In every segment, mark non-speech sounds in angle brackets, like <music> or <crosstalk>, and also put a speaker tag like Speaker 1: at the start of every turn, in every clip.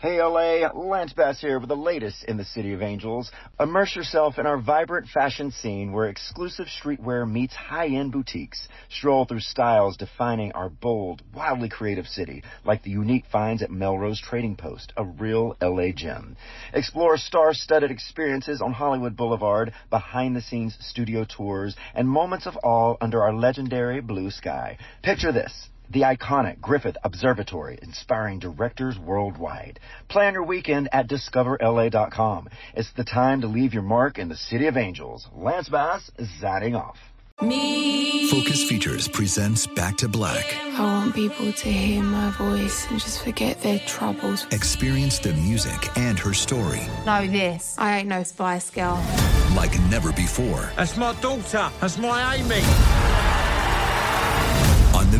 Speaker 1: Hey LA, Lance Bass here with the latest in the City of Angels. Immerse yourself in our vibrant fashion scene where exclusive streetwear meets high-end boutiques. Stroll through styles defining our bold, wildly creative city, like the unique finds at Melrose Trading Post, a real LA gem. Explore star-studded experiences on Hollywood Boulevard, behind-the-scenes studio tours, and moments of awe under our legendary blue sky. Picture this the iconic Griffith Observatory, inspiring directors worldwide. Plan your weekend at discoverla.com. It's the time to leave your mark in the City of Angels. Lance Bass is signing off.
Speaker 2: Me.
Speaker 3: Focus Features presents Back to Black.
Speaker 2: I want people to hear my voice and just forget their troubles.
Speaker 3: Experience the music and her story.
Speaker 2: Know this. I ain't no Spice Girl.
Speaker 3: Like never before.
Speaker 4: That's my daughter. That's my Amy
Speaker 3: on the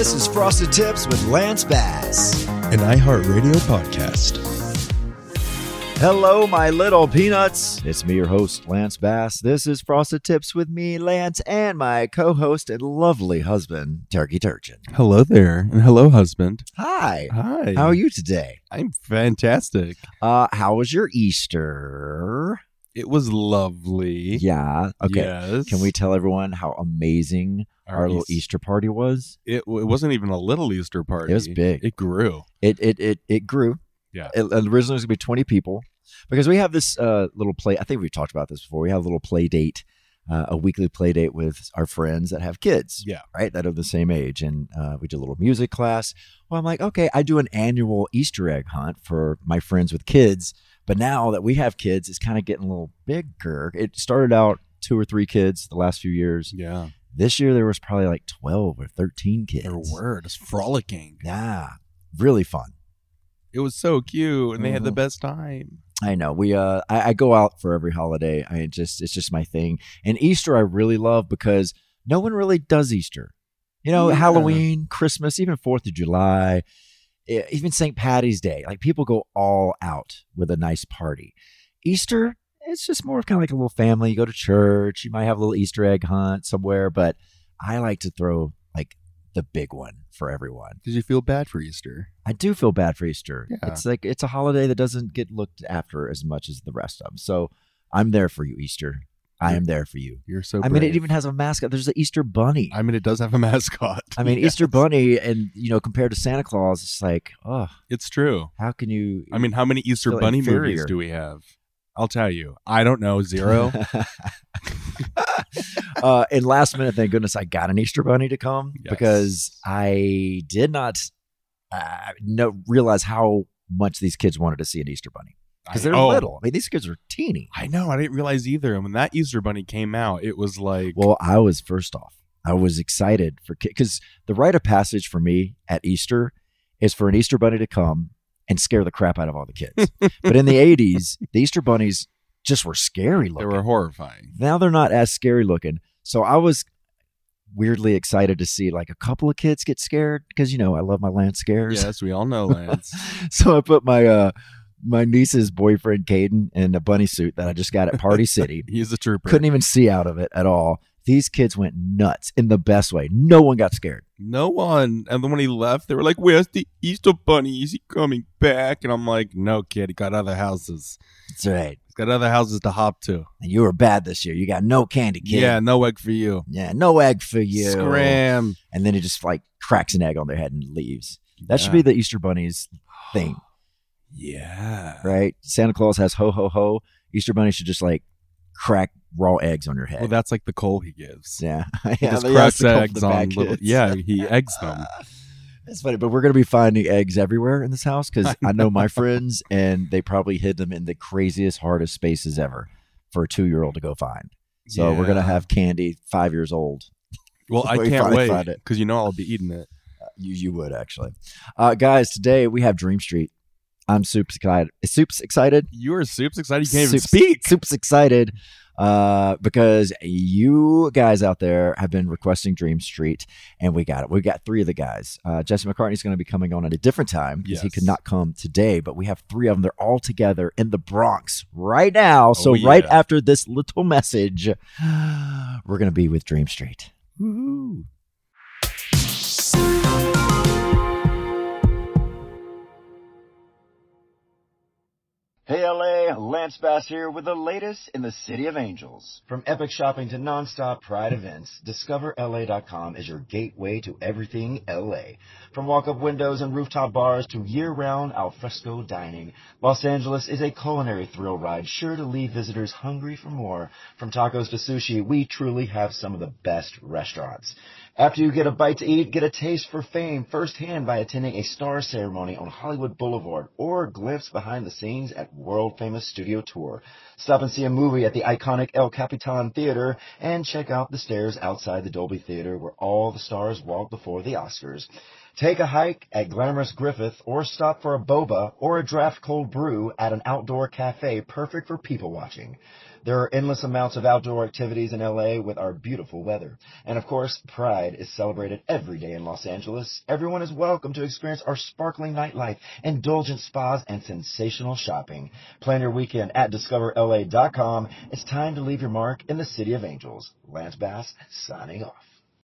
Speaker 5: This is Frosted Tips with Lance Bass,
Speaker 6: an iHeartRadio podcast.
Speaker 5: Hello, my little peanuts. It's me, your host, Lance Bass. This is Frosted Tips with me, Lance, and my co host and lovely husband, Turkey Turchin.
Speaker 6: Hello there. And hello, husband.
Speaker 5: Hi.
Speaker 6: Hi.
Speaker 5: How are you today?
Speaker 6: I'm fantastic.
Speaker 5: Uh, how was your Easter?
Speaker 6: It was lovely.
Speaker 5: Yeah. Okay.
Speaker 6: Yes.
Speaker 5: Can we tell everyone how amazing our, our little Easter party was?
Speaker 6: It, it wasn't even a little Easter party.
Speaker 5: It was big.
Speaker 6: It grew.
Speaker 5: It it it, it grew.
Speaker 6: Yeah.
Speaker 5: It, originally it was going to be 20 people because we have this uh, little play. I think we've talked about this before. We have a little play date, uh, a weekly play date with our friends that have kids.
Speaker 6: Yeah.
Speaker 5: Right. That are the same age. And uh, we do a little music class. Well, I'm like, okay, I do an annual Easter egg hunt for my friends with kids. But now that we have kids, it's kind of getting a little bigger. It started out two or three kids the last few years.
Speaker 6: Yeah.
Speaker 5: This year there was probably like 12 or 13 kids.
Speaker 6: There were. It's frolicking.
Speaker 5: Yeah. Really fun.
Speaker 6: It was so cute, and mm-hmm. they had the mm-hmm. best time.
Speaker 5: I know. We uh I, I, go out for every holiday. I just it's just my thing. And Easter I really love because no one really does Easter. You know, yeah. Halloween, Christmas, even Fourth of July, even St. Patty's Day. Like people go all out with a nice party. Easter, it's just more of kind of like a little family. You go to church, you might have a little Easter egg hunt somewhere, but I like to throw like the big one for everyone.
Speaker 6: Did you feel bad for Easter?
Speaker 5: I do feel bad for Easter.
Speaker 6: Yeah.
Speaker 5: It's like it's a holiday that doesn't get looked after as much as the rest of them. So I'm there for you, Easter. I am there for you.
Speaker 6: You're so.
Speaker 5: I mean, it even has a mascot. There's an Easter bunny.
Speaker 6: I mean, it does have a <laughs> mascot.
Speaker 5: I mean, yes. Easter bunny, and you know, compared to Santa Claus, it's like, oh,
Speaker 6: it's true.
Speaker 5: How can you?
Speaker 6: I mean, how many Easter bunny inferior? movies do we have? I'll tell you. I don't know. Zero. <laughs>
Speaker 5: uh, and last minute, thank goodness I got an Easter bunny to come
Speaker 6: yes.
Speaker 5: because I did not uh, know, realize how much these kids wanted to see an Easter bunny because they're oh, little. I mean, these kids are teeny.
Speaker 6: I know. I didn't realize either. And when that Easter bunny came out, it was like.
Speaker 5: Well, I was first off. I was excited for because the rite of passage for me at Easter is for an Easter bunny to come and scare the crap out of all the kids. but in the <laughs> 80s, the Easter bunnies just were scary looking.
Speaker 6: They were horrifying.
Speaker 5: Now they're not as scary looking. So I was weirdly excited to see like a couple of kids get scared because you know I love my Lance scares.
Speaker 6: Yes, we all know <laughs> Lance.
Speaker 5: so I put my uh my niece's boyfriend Caden in a bunny suit that I just got at Party <laughs> City.
Speaker 6: He's a trooper.
Speaker 5: Couldn't even see out of it at all. These kids went nuts in the best way. No one got scared.
Speaker 6: No one. And then when he left, they were like, "Where's the Easter Bunny? Is he coming back?" And I'm like, "No, kid. He got other houses.
Speaker 5: That's right.
Speaker 6: He's got other houses to hop to."
Speaker 5: And you were bad this year. You got no candy, kid.
Speaker 6: Yeah, no egg for you.
Speaker 5: Yeah, no egg for you.
Speaker 6: Scram.
Speaker 5: And then he just like cracks an egg on their head and leaves. That should be the Easter Bunny's thing, <gasps>
Speaker 6: Yeah.
Speaker 5: right? Santa Claus has ho ho ho. Easter Bunny should just like crack raw eggs on your head.
Speaker 6: Well, that's like the coal he gives.
Speaker 5: yeah, <laughs>
Speaker 6: He
Speaker 5: yeah,
Speaker 6: just cracks eggs on little. Yeah, he eggs them. <laughs>
Speaker 5: It's funny, but we're going to be finding eggs everywhere in this house because <laughs> I know my friends, and they probably hid them in the craziest, hardest spaces ever for a two-year-old to go find. So we're going to have candy five years old.
Speaker 6: Well, I can't wait because you know I'll be eating it.
Speaker 5: You you would actually, uh, guys. Today we have Dream Street. I'm super excited. Soup's excited.
Speaker 6: You are soups excited. You can't even speak.
Speaker 5: Soup's excited uh, because you guys out there have been requesting Dream Street, and we got it. We got three of the guys. Uh, Jesse McCartney's going to be coming on at a different time because he could not come today, but we have three of them. They're all together in the Bronx right now. So
Speaker 6: Oh,
Speaker 5: right after this little message, we're going to be with Dream Street.
Speaker 6: Woohoo.
Speaker 1: Hey LA, Lance Bass here with the latest in the City of Angels. From epic shopping to nonstop pride events, DiscoverLA.com is your gateway to everything LA. From walk-up windows and rooftop bars to year-round alfresco dining, Los Angeles is a culinary thrill ride sure to leave visitors hungry for more. From tacos to sushi, we truly have some of the best restaurants. After you get a bite to eat, get a taste for fame firsthand by attending a star ceremony on Hollywood Boulevard or a glimpse behind the scenes at world famous studio tour. Stop and see a movie at the iconic El Capitan Theater and check out the stairs outside the Dolby Theater where all the stars walk before the Oscars. Take a hike at glamorous Griffith or stop for a boba or a draft cold brew at an outdoor cafe perfect for people watching. There are endless amounts of outdoor activities in LA with our beautiful weather. And of course, Pride is celebrated every day in Los Angeles. Everyone is welcome to experience our sparkling nightlife, indulgent spas, and sensational shopping. Plan your weekend at discoverla.com. It's time to leave your mark in the City of Angels. Lance Bass signing off.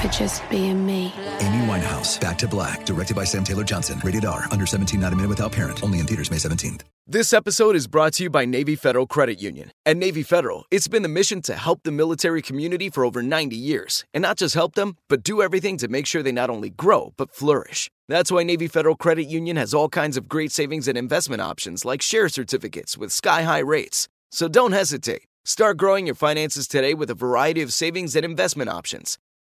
Speaker 2: for just being me.
Speaker 3: Amy Winehouse, Back to Black, directed by Sam Taylor Johnson. Rated R, under 17, not a minute without parent. Only in theaters May 17th.
Speaker 7: This episode is brought to you by Navy Federal Credit Union. At Navy Federal, it's been the mission to help the military community for over 90 years. And not just help them, but do everything to make sure they not only grow, but flourish. That's why Navy Federal Credit Union has all kinds of great savings and investment options like share certificates with sky high rates. So don't hesitate. Start growing your finances today with a variety of savings and investment options.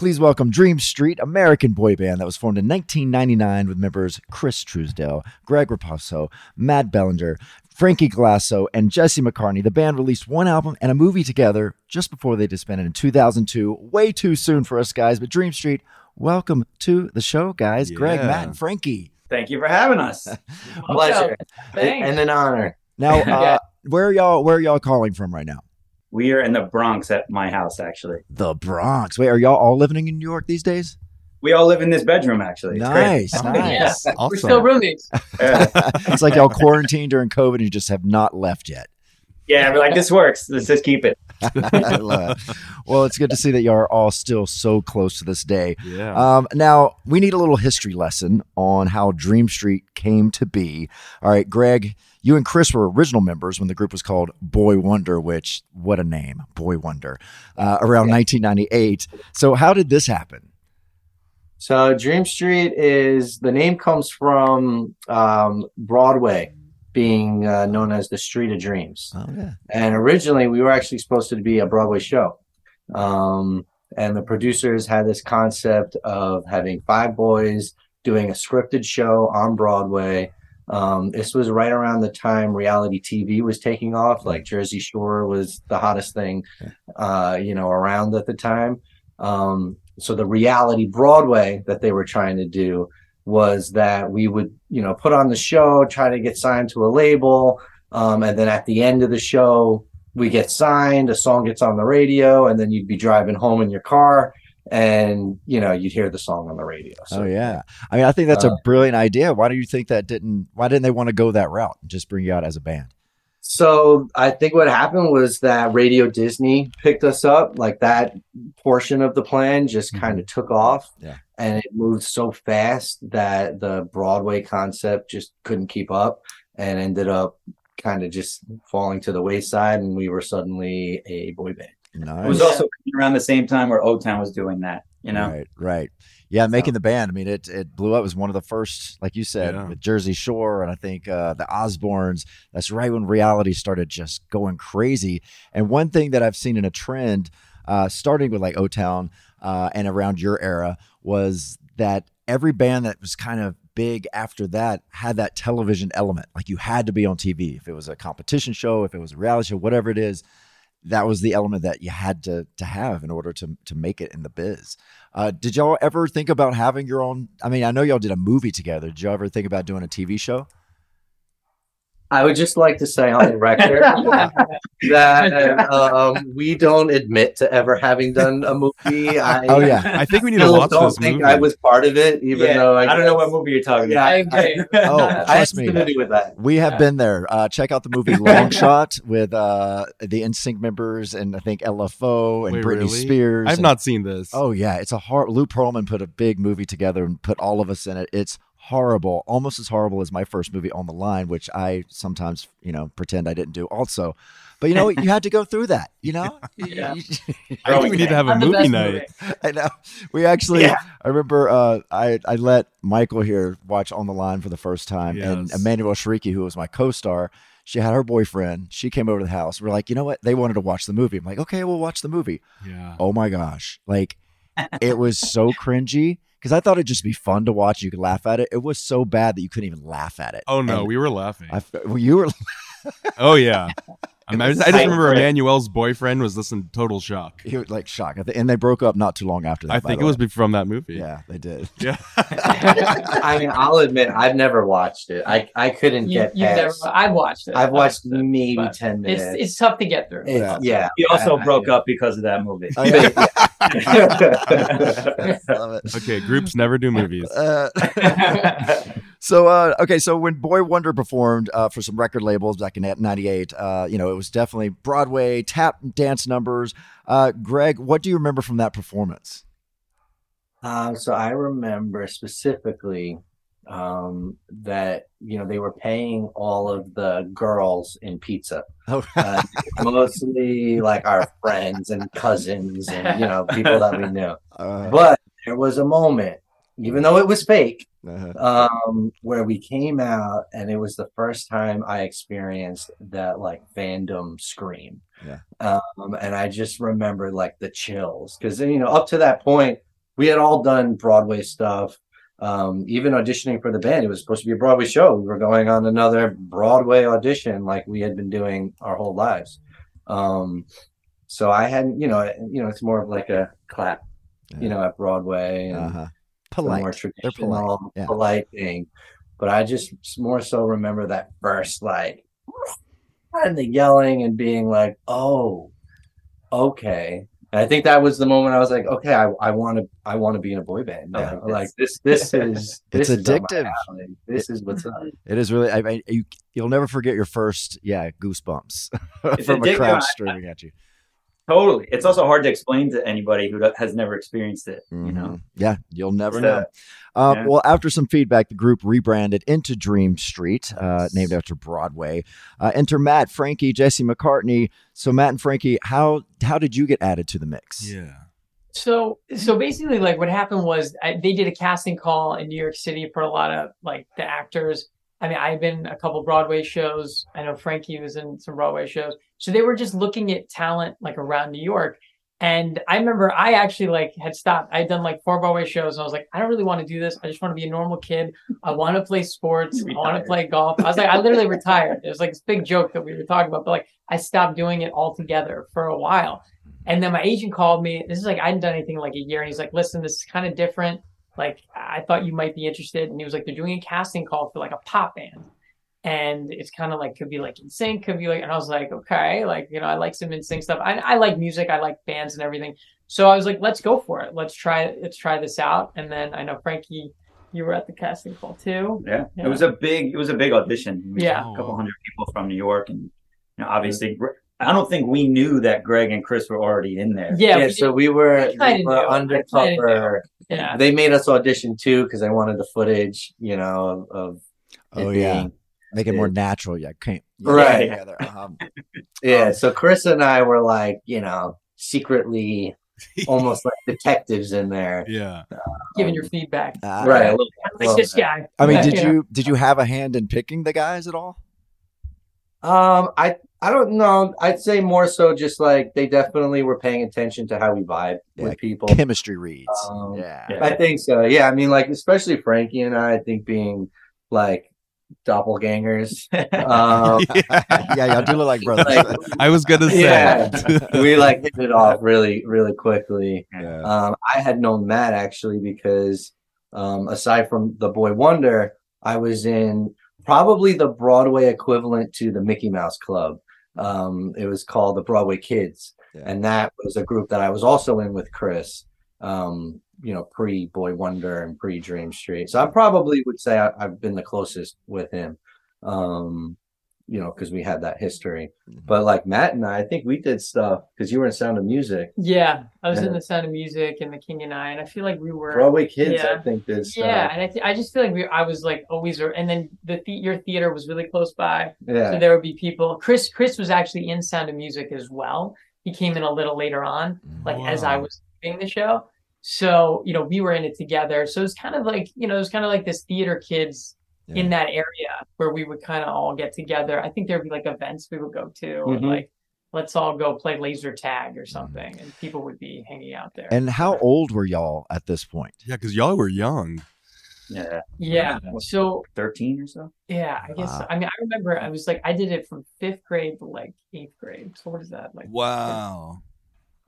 Speaker 5: Please welcome Dream Street, American boy band that was formed in 1999 with members Chris Trousdale, Greg Raposo, Matt Ballinger, Frankie Galasso, and Jesse McCartney. The band released one album and a movie together just before they disbanded in 2002. Way too soon for us guys, but Dream Street, welcome to the show, guys. Greg, Matt, and Frankie.
Speaker 8: Thank you for having us. <laughs>
Speaker 9: Pleasure
Speaker 8: Thanks.
Speaker 9: and an honor.
Speaker 5: Now, <laughs> uh,
Speaker 8: Yeah.
Speaker 5: where are y'all? Where are y'all calling from right now?
Speaker 8: We are in the Bronx at my house, actually.
Speaker 5: The Bronx. Wait, are y'all all living in New York these days?
Speaker 8: We all live in this bedroom, actually. It's
Speaker 5: Nice,
Speaker 8: great.
Speaker 5: nice. <laughs>
Speaker 8: Yeah.
Speaker 5: Awesome.
Speaker 10: We're still roommates.
Speaker 5: it's like y'all quarantined during COVID and you just have not left yet.
Speaker 8: Yeah, we're like, this works. Let's just keep it. <laughs>
Speaker 5: I love it. Well, it's good to see that y'all are all still so close to this day.
Speaker 6: Yeah.
Speaker 5: Um, now, we need a little history lesson on how Dream Street came to be. All right, Greg, you and Chris were original members when the group was called Boy Wonder, which, what a name, Boy Wonder, uh, around 1998. So, how did this happen?
Speaker 9: So Dream Street is the name comes from um, Broadway being uh, known as the Street of Dreams.
Speaker 5: Oh, yeah.
Speaker 9: And originally we were actually supposed to be a Broadway show. Um, and the producers had this concept of having five boys doing a scripted show on Broadway. Um, this was right around the time reality TV was taking off, like Jersey Shore was the hottest thing, uh, you know, around at the time. Um, so the reality Broadway that they were trying to do was that we would, you know, put on the show, try to get signed to a label, um, and then at the end of the show, we get signed, a song gets on the radio, and then you'd be driving home in your car, and you know, you'd hear the song on the radio. So
Speaker 5: oh, yeah. I mean, I think that's
Speaker 9: Uh,
Speaker 5: a brilliant idea. Why do you think that didn't, why didn't they want to go that route and just bring you out as a band?
Speaker 9: So I think what happened was that Radio Disney picked us up, like that portion of the plan just kind of took off.
Speaker 5: Yeah.
Speaker 9: And it moved so fast that the Broadway concept just couldn't keep up and ended up kind of just falling to the wayside and we were suddenly a boy band.
Speaker 5: Nice.
Speaker 8: It was also around the same time where O Town was doing that, you know?
Speaker 5: Right, right. Yeah, making the band. I mean, it it blew up. It was one of the first, like you said,
Speaker 6: Yeah.
Speaker 5: with Jersey Shore, and I think uh, the Osbournes. That's right when reality started just going crazy. And one thing that I've seen in a trend, uh, starting with like O Town uh, and around your era, was that every band that was kind of big after that had that television element. Like you had to be on TV if it was a competition show, if it was a reality show, whatever it is that was the element that you had to to have in order to to make it in the biz. Uh, did y'all ever think about having your own? I mean, I know y'all did a movie together. Did y'all ever think about doing a TV show?
Speaker 9: I would just like to say on the record <laughs> that um, we don't admit to ever having done a movie. I,
Speaker 5: Oh, yeah.
Speaker 6: I think we need to
Speaker 9: still
Speaker 6: watch
Speaker 9: don't
Speaker 6: this
Speaker 9: think
Speaker 6: movie.
Speaker 9: I was part of it, even
Speaker 8: Yeah,
Speaker 9: though I,
Speaker 8: I don't know what movie you're talking
Speaker 9: Yeah,
Speaker 8: about.
Speaker 9: I, <laughs>
Speaker 5: Oh,
Speaker 9: I had
Speaker 5: trust me.
Speaker 9: to do with that.
Speaker 5: We have been there. Uh, check out the movie <laughs> Long Shot with uh, the NSYNC members and I think LFO and
Speaker 6: Wait,
Speaker 5: Britney
Speaker 6: really?
Speaker 5: Spears.
Speaker 6: I've
Speaker 5: and-
Speaker 6: not seen this.
Speaker 5: Oh yeah, it's a hard. Lou Pearlman put a big movie together and put all of us in it. It's horrible, almost as horrible as my first movie on the line, which I sometimes you know pretend I didn't do also. But you know, you had to go through that. You know, <laughs>
Speaker 10: Yeah.
Speaker 6: I think we need to have a
Speaker 10: I'm
Speaker 6: movie night.
Speaker 10: movie.
Speaker 5: I know. We actually,
Speaker 9: Yeah.
Speaker 5: I remember, uh, I I let Michael here watch on the line for the first time, and Emmanuelle Chriqui, who was my co-star, she had her boyfriend. She came over to the house. We're like, you know what? They wanted to watch the movie. I'm like, okay, we'll watch the movie.
Speaker 6: Yeah.
Speaker 5: Oh my gosh, like it was so cringy because I thought it'd just be fun to watch. You could laugh at it. It was so bad that you couldn't even laugh at it.
Speaker 6: Oh no,
Speaker 5: And
Speaker 6: we were laughing.
Speaker 5: I, well, you were. <laughs>
Speaker 6: oh yeah. I, mean, I just, I remember Emmanuelle's boyfriend was this in total shock.
Speaker 5: He was like shocked, I thi- and they broke up not too long after that.
Speaker 6: I think it was
Speaker 5: way.
Speaker 6: be- from that movie.
Speaker 5: Yeah, they did. <laughs>
Speaker 6: Yeah. <laughs>
Speaker 9: I mean, I'll admit I've never watched it. I I couldn't
Speaker 10: You,
Speaker 9: get
Speaker 10: you've never. I've watched it.
Speaker 9: I've watched
Speaker 10: it,
Speaker 9: maybe
Speaker 10: but
Speaker 9: ten
Speaker 10: It's
Speaker 9: minutes.
Speaker 10: it's tough to get through.
Speaker 9: It's-
Speaker 5: Yeah.
Speaker 9: yeah.
Speaker 8: He also
Speaker 9: I-
Speaker 8: broke
Speaker 9: I-
Speaker 8: up because of that movie.
Speaker 5: Oh, yeah. <laughs> Love it.
Speaker 6: Okay, groups never do movies.
Speaker 5: Uh, so uh, okay, so when Boy Wonder performed uh, for some record labels back in '98, uh, you know it was definitely Broadway tap dance numbers. Uh, Greg, what do you remember from that performance?
Speaker 9: Um, so I remember specifically um, that you know they were paying all of the girls in pizza,
Speaker 5: Oh,
Speaker 9: uh, mostly like our friends and cousins and you know people that we knew. <laughs>
Speaker 5: uh,
Speaker 9: But there was a moment, even though it was fake,
Speaker 5: uh,
Speaker 9: um, where we came out and it was the first time I experienced that like fandom scream.
Speaker 5: Yeah.
Speaker 9: Um, and I just remember like the chills because you know up to that point we had all done Broadway stuff. Um, even auditioning for the band, it was supposed to be a Broadway show. We were going on another Broadway audition like we had been doing our whole lives. Um, so I hadn't, you know, you know, it's more of like a clap, you know, at Broadway and
Speaker 5: uh-huh.
Speaker 9: The more
Speaker 5: Polite. They're polite.
Speaker 9: traditional,
Speaker 5: Yeah.
Speaker 9: polite thing. but I just more so remember that first like and the yelling and being like, oh, okay. And I think that was the moment I was like, okay, I, I want to I want to be in a boy band.
Speaker 5: Oh,
Speaker 9: now. like this <laughs> this is
Speaker 5: It's
Speaker 9: this
Speaker 5: addictive.
Speaker 9: This is what's up.
Speaker 5: It is really. I mean, you you'll never forget your first, yeah, goosebumps <laughs> from a crowd streaming at you.
Speaker 8: Totally. It's also hard to explain to anybody who has never experienced it. You know.
Speaker 5: Mhm. Yeah, you'll never
Speaker 8: It's,
Speaker 5: know.
Speaker 8: uh,
Speaker 5: Uh,
Speaker 8: yeah.
Speaker 5: Well, after some feedback, the group rebranded into Dream Street, uh, named after Broadway. Uh, enter Matt, Frankie, Jesse McCartney. So, Matt and Frankie, how how did you get added to the mix?
Speaker 6: Yeah.
Speaker 10: So, so basically, like what happened was I, they did a casting call in New York City for a lot of like the actors. I mean, I've been a couple Broadway shows. I know Frankie was in some Broadway shows. So they were just looking at talent like around New York. And I remember I actually like had stopped. I had done like four Broadway shows, and I was like, I don't really want to do this. I just want to be a normal kid. I want to play sports. <laughs> I want to play golf. I was like, I literally retired. It was like this big joke that we were talking about, but like I stopped doing it altogether for a while. And then my agent called me. This is like I hadn't done anything in like a year, and he's like, "Listen, this is kind of different. Like I thought you might be interested." And he was like, "They're doing a casting call for like a pop band, and it's kind of like could be like NSYNC, could be like." And I was like, "Okay, like you know, I like some NSYNC stuff. I, I like music, I like bands and everything." So I was like, "Let's go for it. Let's try let's try this out." And then I know Frankie, you were at the casting call too.
Speaker 8: Yeah. It was a big it was a big audition.
Speaker 10: Yeah.
Speaker 8: a couple hundred people from New York and you know, obviously mm-hmm. Gre- I don't think we knew that Greg and Chris were already in there.
Speaker 9: Yeah, so we were,
Speaker 10: I
Speaker 9: we were
Speaker 10: knew. I kinda
Speaker 9: undercover.
Speaker 10: Yeah.
Speaker 9: They made us audition too because they wanted the footage, you know, of, of
Speaker 5: Oh yeah,
Speaker 9: being-
Speaker 5: make it more natural. Yeah, can't
Speaker 9: Right.
Speaker 5: together. Um, <laughs>
Speaker 9: Yeah, so Chris and I were like, you know, secretly <laughs> almost like detectives in there.
Speaker 6: Yeah.
Speaker 10: Giving your feedback.
Speaker 5: uh,
Speaker 9: Right. a little-
Speaker 10: Like this guy.
Speaker 5: I mean, did
Speaker 10: Yeah.
Speaker 5: you did you have a hand in picking the guys at all?
Speaker 9: Um, I I don't know. I'd say more so just like they definitely were paying attention to how we vibe
Speaker 5: Yeah,
Speaker 9: with people.
Speaker 5: Chemistry reads.
Speaker 9: Um,
Speaker 5: yeah.
Speaker 9: I think so. Yeah, I mean, like especially Frankie and I, I think being like doppelgangers. <laughs> Um, <laughs>
Speaker 5: yeah, y'all do look like brothers.
Speaker 9: like-
Speaker 6: I was gonna say.
Speaker 9: yeah, we <laughs> like hit it off really, really quickly.
Speaker 5: Yeah.
Speaker 9: Um, I had known Matt actually because um, aside from the Boy Wonder, I was in probably the Broadway equivalent to the Mickey Mouse Club. Um, it was called the Broadway Kids,
Speaker 5: Yeah.
Speaker 9: and that was a group that I was also in with Chris. Um, you know, pre Boy Wonder and pre Dream Street. So I probably would say I, I've been the closest with him. Um, you know, because we had that history.
Speaker 5: Mm-hmm.
Speaker 9: But like Matt and I, I think we did stuff because you were in Sound of Music.
Speaker 10: Yeah, I was in the Sound of Music and the King and I, and I feel like we were
Speaker 9: Broadway Kids,
Speaker 10: Yeah.
Speaker 9: I think, did stuff.
Speaker 10: Yeah, and I, th- I just feel like we, I was like always, and then the, the your theater was really close by,
Speaker 9: Yeah.
Speaker 10: so there would be people. Chris, Chris was actually in Sound of Music as well. He came in a little later on, like as I was doing the show. So you know, we were in it together. So it's kind of like you know, it was kind of like this theater kids in that area where we would kind of all get together. I think there'd be like events we would go to, and
Speaker 5: Mhm.
Speaker 10: like let's all go play laser tag or something, and people would be hanging out there.
Speaker 5: And how old were y'all at this point?
Speaker 6: Yeah, because y'all were young.
Speaker 8: Yeah.
Speaker 10: Yeah. So
Speaker 8: 13 or so.
Speaker 10: Yeah, I guess.
Speaker 5: Wow.
Speaker 10: I mean, I remember I was like, I did it from fifth grade to like eighth grade. So what is that like?
Speaker 6: Wow.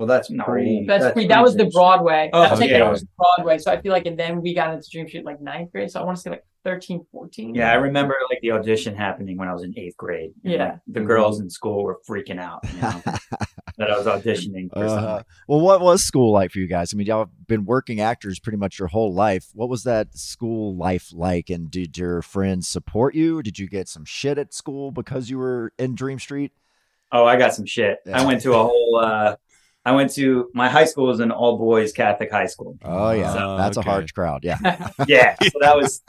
Speaker 9: Well, that's
Speaker 8: No.
Speaker 9: pre.
Speaker 10: That's, pre, that was the Broadway.
Speaker 8: Oh,
Speaker 10: That's like
Speaker 8: yeah.
Speaker 10: was Broadway. So I feel like, and then we got into Dream Street like ninth grade. So I want to say like 13, 14.
Speaker 8: Yeah, I remember like the audition happening when I was in eighth grade. and,
Speaker 10: Yeah.
Speaker 8: like, the girls in school were freaking out you know, <laughs> that I was auditioning for
Speaker 5: Uh,
Speaker 8: something.
Speaker 5: well, what was school like for you guys? I mean, y'all have been working actors pretty much your whole life. What was that school life like? And did your friends support you? Did you get some shit at school because you were in Dream Street?
Speaker 8: Oh, I got some shit.
Speaker 5: Yeah.
Speaker 8: I went to a whole. uh I went to my high school was an all boys Catholic high school.
Speaker 5: Oh yeah,
Speaker 6: Oh,
Speaker 5: that's
Speaker 6: okay.
Speaker 5: a hard crowd. Yeah, <laughs>
Speaker 8: yeah, so that was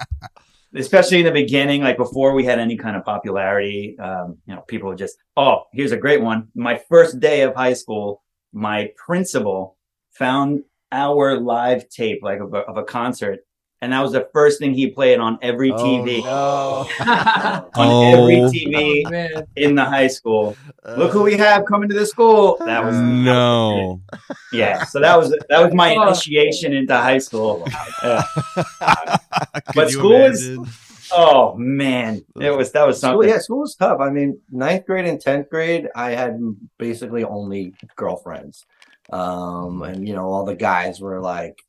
Speaker 8: especially in the beginning, like before we had any kind of popularity. Um, you know, people would just, oh, here's a great one. My first day of high school, my principal found our live tape, like of a, of a concert, and that was the first thing he played on every TV.
Speaker 5: Oh, <laughs>
Speaker 8: on every
Speaker 6: Oh.
Speaker 8: TV
Speaker 10: Oh, man.
Speaker 8: in the high school.
Speaker 5: no.
Speaker 8: Look who we have coming to the school. That was
Speaker 6: No.
Speaker 8: yeah. So that was that was my
Speaker 10: Oh.
Speaker 8: initiation into high school. <laughs> Yeah. But school is-
Speaker 6: imagine?
Speaker 8: Oh man, it was that was
Speaker 9: School,
Speaker 8: something.
Speaker 9: yeah, school was tough. I mean, ninth grade and tenth grade, I had basically only girlfriends, um, and you know, all the guys were like,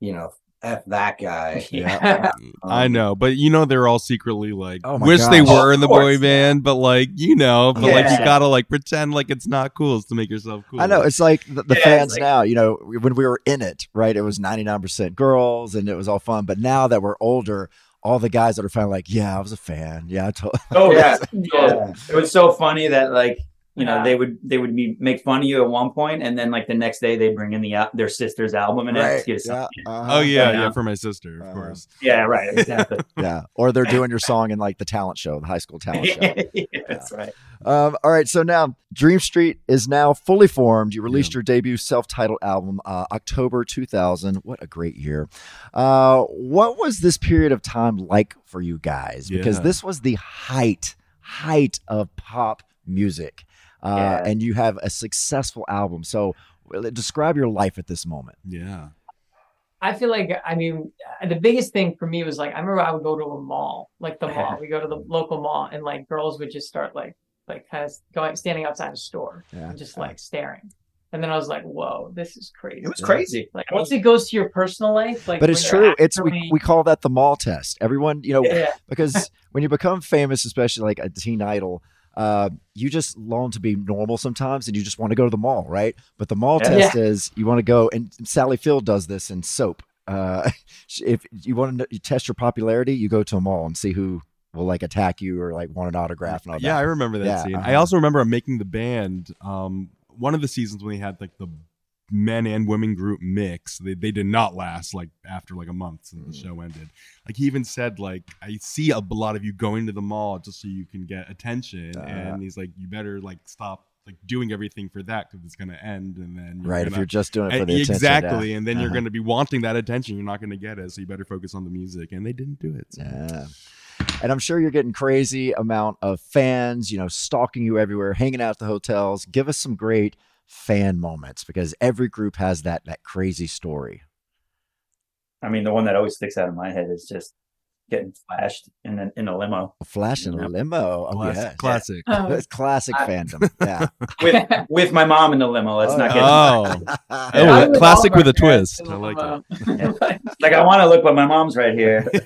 Speaker 9: you know, F that guy. <laughs>
Speaker 6: Yeah. <laughs> I um, know, but you know they're all secretly like
Speaker 5: Oh my
Speaker 6: wish they
Speaker 5: gosh.
Speaker 6: were in the
Speaker 5: course,
Speaker 6: boy band, but like you know, but like you gotta like pretend like it's not cool to make yourself cool.
Speaker 5: I know it's like the, the
Speaker 6: Yeah,
Speaker 5: fans
Speaker 6: like-
Speaker 5: now. You know, when we were in it, right? It was ninety nine percent girls, and it was all fun. But now that we're older, all the guys that are finally like, yeah, I was a fan. Yeah, I told.
Speaker 8: Oh yeah. <laughs> yeah. It was so funny that like you know
Speaker 10: Yeah.
Speaker 8: they would they would be make fun of you at one point, and then like the next day they bring in the al- their sister's album and
Speaker 5: Right,
Speaker 8: ask you to sign
Speaker 5: yeah, <laughs> uh-huh.
Speaker 6: Oh yeah, yeah, for my sister, of course.
Speaker 8: Yeah, right, exactly. <laughs>
Speaker 5: yeah, or they're doing your song in like the talent show, the high school talent show. <laughs>
Speaker 8: Yeah, That's right.
Speaker 5: Um, all right, so now Dream Street is now fully formed. You released your debut self-titled album uh, October 2000. What a great year! Uh, what was this period of time like for you guys? Because
Speaker 6: Yeah.
Speaker 5: this was the height height of pop music, uh,
Speaker 8: Yeah.
Speaker 5: and you have a successful album. So, describe your life at this moment.
Speaker 6: Yeah.
Speaker 10: I feel like I mean the biggest thing for me was like I remember I would go to a mall, like the mall. <laughs> We go to the local mall, and like girls would just start like like kind of going standing outside a store,
Speaker 5: Yeah.
Speaker 10: and just like staring. And then I was like, "Whoa, this is crazy."
Speaker 8: It was crazy.
Speaker 10: Like once it goes to your personal life, like
Speaker 5: but it's
Speaker 10: you're
Speaker 5: true. It's we, we call that the mall test. Everyone, you know,
Speaker 10: Yeah.
Speaker 5: because when you become famous, especially like a teen idol, uh, you just long to be normal sometimes, and you just want to go to the mall, right? But the mall
Speaker 8: Yeah.
Speaker 5: test
Speaker 10: Yeah.
Speaker 5: is you want to go, and Sally Field does this in Soap. Uh, <laughs> if you want to test your popularity, you go to a mall and see who will like attack you or like want an autograph and all that.
Speaker 6: Yeah, I remember that
Speaker 5: Yeah,
Speaker 6: scene. I
Speaker 5: uh-huh.
Speaker 6: also remember making the band. Um, one of the seasons when they had like the men and women group mix, they, they did not last like after like a month since
Speaker 5: Mm.
Speaker 6: the show ended. Like he even said like I see a lot of you going to the mall just so you can get attention,
Speaker 5: Uh.
Speaker 6: and he's like you better like stop like doing everything for that because it's gonna end and then
Speaker 5: Right, if
Speaker 6: gonna-
Speaker 5: you're just doing it for the attention,
Speaker 6: exactly
Speaker 5: yeah.
Speaker 6: and then you're
Speaker 5: Uh-huh.
Speaker 6: gonna be wanting that attention you're not gonna get it so you better focus on the music and they didn't do it so.
Speaker 5: Yeah. And I'm sure you're getting crazy amount of fans, you know, stalking you everywhere, hanging out at the hotels. Give us some great fan moments because every group has that that crazy story.
Speaker 8: I mean, the one that always sticks out in my head is just getting flashed in a, in a limo.
Speaker 5: A flash in a limo. Oh
Speaker 6: Classic-
Speaker 5: yeah.
Speaker 6: classic.
Speaker 10: Oh.
Speaker 5: That's classic
Speaker 8: I-
Speaker 5: fandom. <laughs> Yeah.
Speaker 8: with with my mom in the limo. Let's not get
Speaker 6: oh, <laughs>
Speaker 5: Yeah.
Speaker 6: oh
Speaker 10: I'm
Speaker 6: classic with a twist i like that. <laughs>
Speaker 10: limo.
Speaker 8: like I want to look, but my mom's right here.
Speaker 9: You're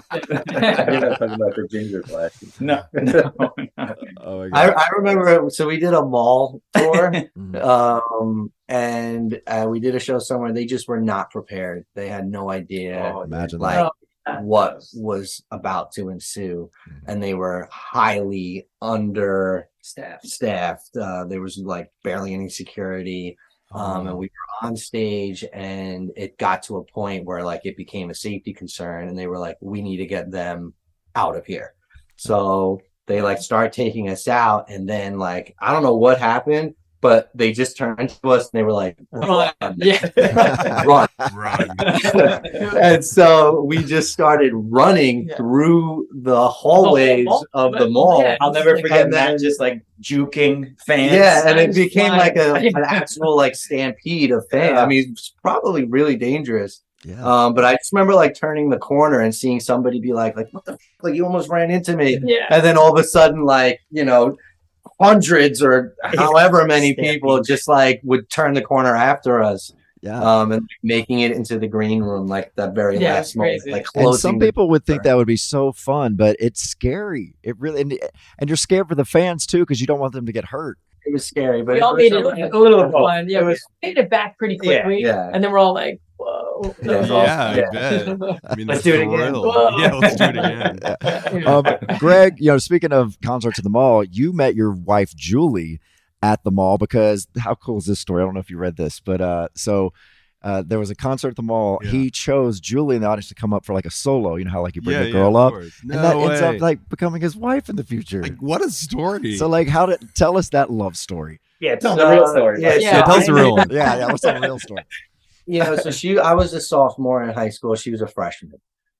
Speaker 9: talking about the ginger flashes.
Speaker 8: no, no, no.
Speaker 5: Oh my
Speaker 9: I,
Speaker 5: god.
Speaker 9: I remember. So we did a mall tour,
Speaker 5: Mhm.
Speaker 9: um, and uh, we did a show somewhere. They just were not prepared. They had no idea
Speaker 8: Oh,
Speaker 5: Imagine
Speaker 9: like
Speaker 5: that.
Speaker 10: Oh,
Speaker 9: what was about to ensue, and they were highly under
Speaker 10: staff.
Speaker 9: staffed. Uh, there was like barely any security. Um, and we were on stage and it got to a point where like it became a safety concern and they were like, we need to get them out of here. So they like start taking us out and then like, I don't know what happened, but they just turned to us and they were like, run, <laughs>
Speaker 10: Yeah. <laughs>
Speaker 9: run.
Speaker 6: Run. <laughs>
Speaker 9: and so we just started running
Speaker 10: Yeah.
Speaker 9: through the hallways
Speaker 10: mall?
Speaker 9: of the mall.
Speaker 10: yeah.
Speaker 8: I'll never forget
Speaker 9: And
Speaker 8: that.
Speaker 9: then-
Speaker 8: Just like juking fans.
Speaker 9: Yeah, and it
Speaker 10: Signs
Speaker 9: became like a, an actual like stampede of fans. I mean, it's probably really dangerous.
Speaker 5: Yeah.
Speaker 9: Um, but I just remember like turning the corner and seeing somebody be like, like, what the f-? like you almost ran into me.
Speaker 10: Yeah.
Speaker 9: And then all of a sudden, like, you know, hundreds or however <laughs> many people just like would turn the corner after us.
Speaker 5: Yeah.
Speaker 9: Um, and making it into the green room like that very
Speaker 10: Yeah,
Speaker 9: last moment,
Speaker 10: crazy.
Speaker 9: like
Speaker 5: and some people would think that would be so fun, but it's scary. It really and, and you're scared for the fans too because you don't want them to get hurt.
Speaker 9: it was scary, but
Speaker 10: we all made it
Speaker 9: so-
Speaker 10: a little fun. Yeah,
Speaker 8: it
Speaker 10: we
Speaker 8: was-
Speaker 10: made it back pretty
Speaker 8: Yeah,
Speaker 10: quickly.
Speaker 9: yeah.
Speaker 10: And then we're all like, whoa. That was
Speaker 6: yeah,
Speaker 10: awesome.
Speaker 6: I bet. I mean,
Speaker 8: Let's do it again.
Speaker 10: Whoa.
Speaker 6: Yeah, let's do it again. <laughs>
Speaker 5: Um, Greg, you know, speaking of concerts at the mall, you met your wife Julie at the mall because how cool is this story? I don't know if you read this, but uh, so uh, there was a concert at the mall.
Speaker 6: Yeah.
Speaker 5: He chose Julie in the audience to come up for like a solo. You know how like you bring
Speaker 6: Yeah,
Speaker 5: the girl
Speaker 6: of
Speaker 5: up,
Speaker 6: course.
Speaker 5: and that
Speaker 6: No
Speaker 5: ends up like becoming his wife in the future.
Speaker 6: Like, what a story.
Speaker 5: so like, how did tell us that love story?
Speaker 8: Yeah, tell
Speaker 9: So,
Speaker 8: the real story.
Speaker 9: yeah,
Speaker 10: Yeah,
Speaker 6: yeah, tell us the real one.
Speaker 5: Yeah, yeah. What's the real story?
Speaker 9: You know, so she, I was a sophomore in high school. She was a freshman,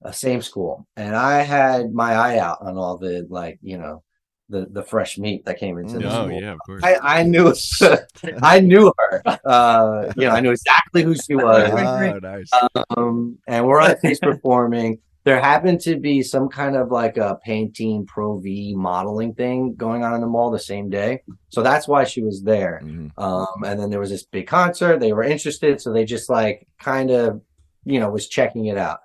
Speaker 9: uh, same school. And I had my eye out on all the, like, you know, the, the fresh meat that came into the
Speaker 6: Oh
Speaker 9: school.
Speaker 6: yeah, of course.
Speaker 9: I, I knew, <laughs> I knew her. Uh, you know, I knew exactly who she <laughs> was.
Speaker 5: oh, nice.
Speaker 9: Um, and we're on stage performing. There happened to be some kind of like a painting Pro V modeling thing going on in the mall the same day. So that's why she was there.
Speaker 5: Mhm.
Speaker 9: Um, and then there was this big concert. They were interested, so they just like kind of you know, was checking it out.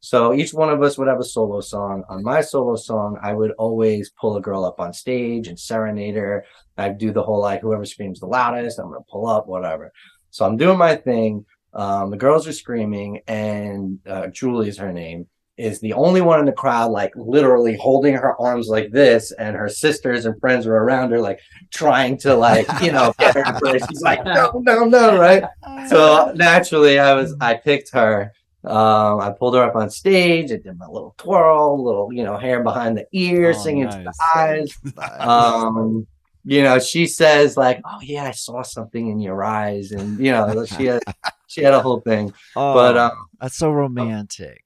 Speaker 9: So each one of us would have a solo song. On my solo song, I would always pull a girl up on stage and serenade her. I'd do the whole like whoever screams the loudest, I'm gonna pull up, whatever. So I'm doing my thing. Um, the girls are screaming, and uh, Julie is her name is the only one in the crowd, like literally holding her arms like this, and her sisters and friends are around her, like trying to like you know get her to. She's like, no, no, no, right? So naturally, I was I picked her. Um, I pulled her up on stage. I did my little twirl, little you know hair behind the ear,
Speaker 6: Oh,
Speaker 9: singing
Speaker 6: nice.
Speaker 9: to the eyes. <laughs> Um, you know, she says like, "Oh yeah, I saw something in your eyes," and you know, she had she had a whole thing. <laughs>
Speaker 5: Oh,
Speaker 9: but um,
Speaker 5: that's so romantic.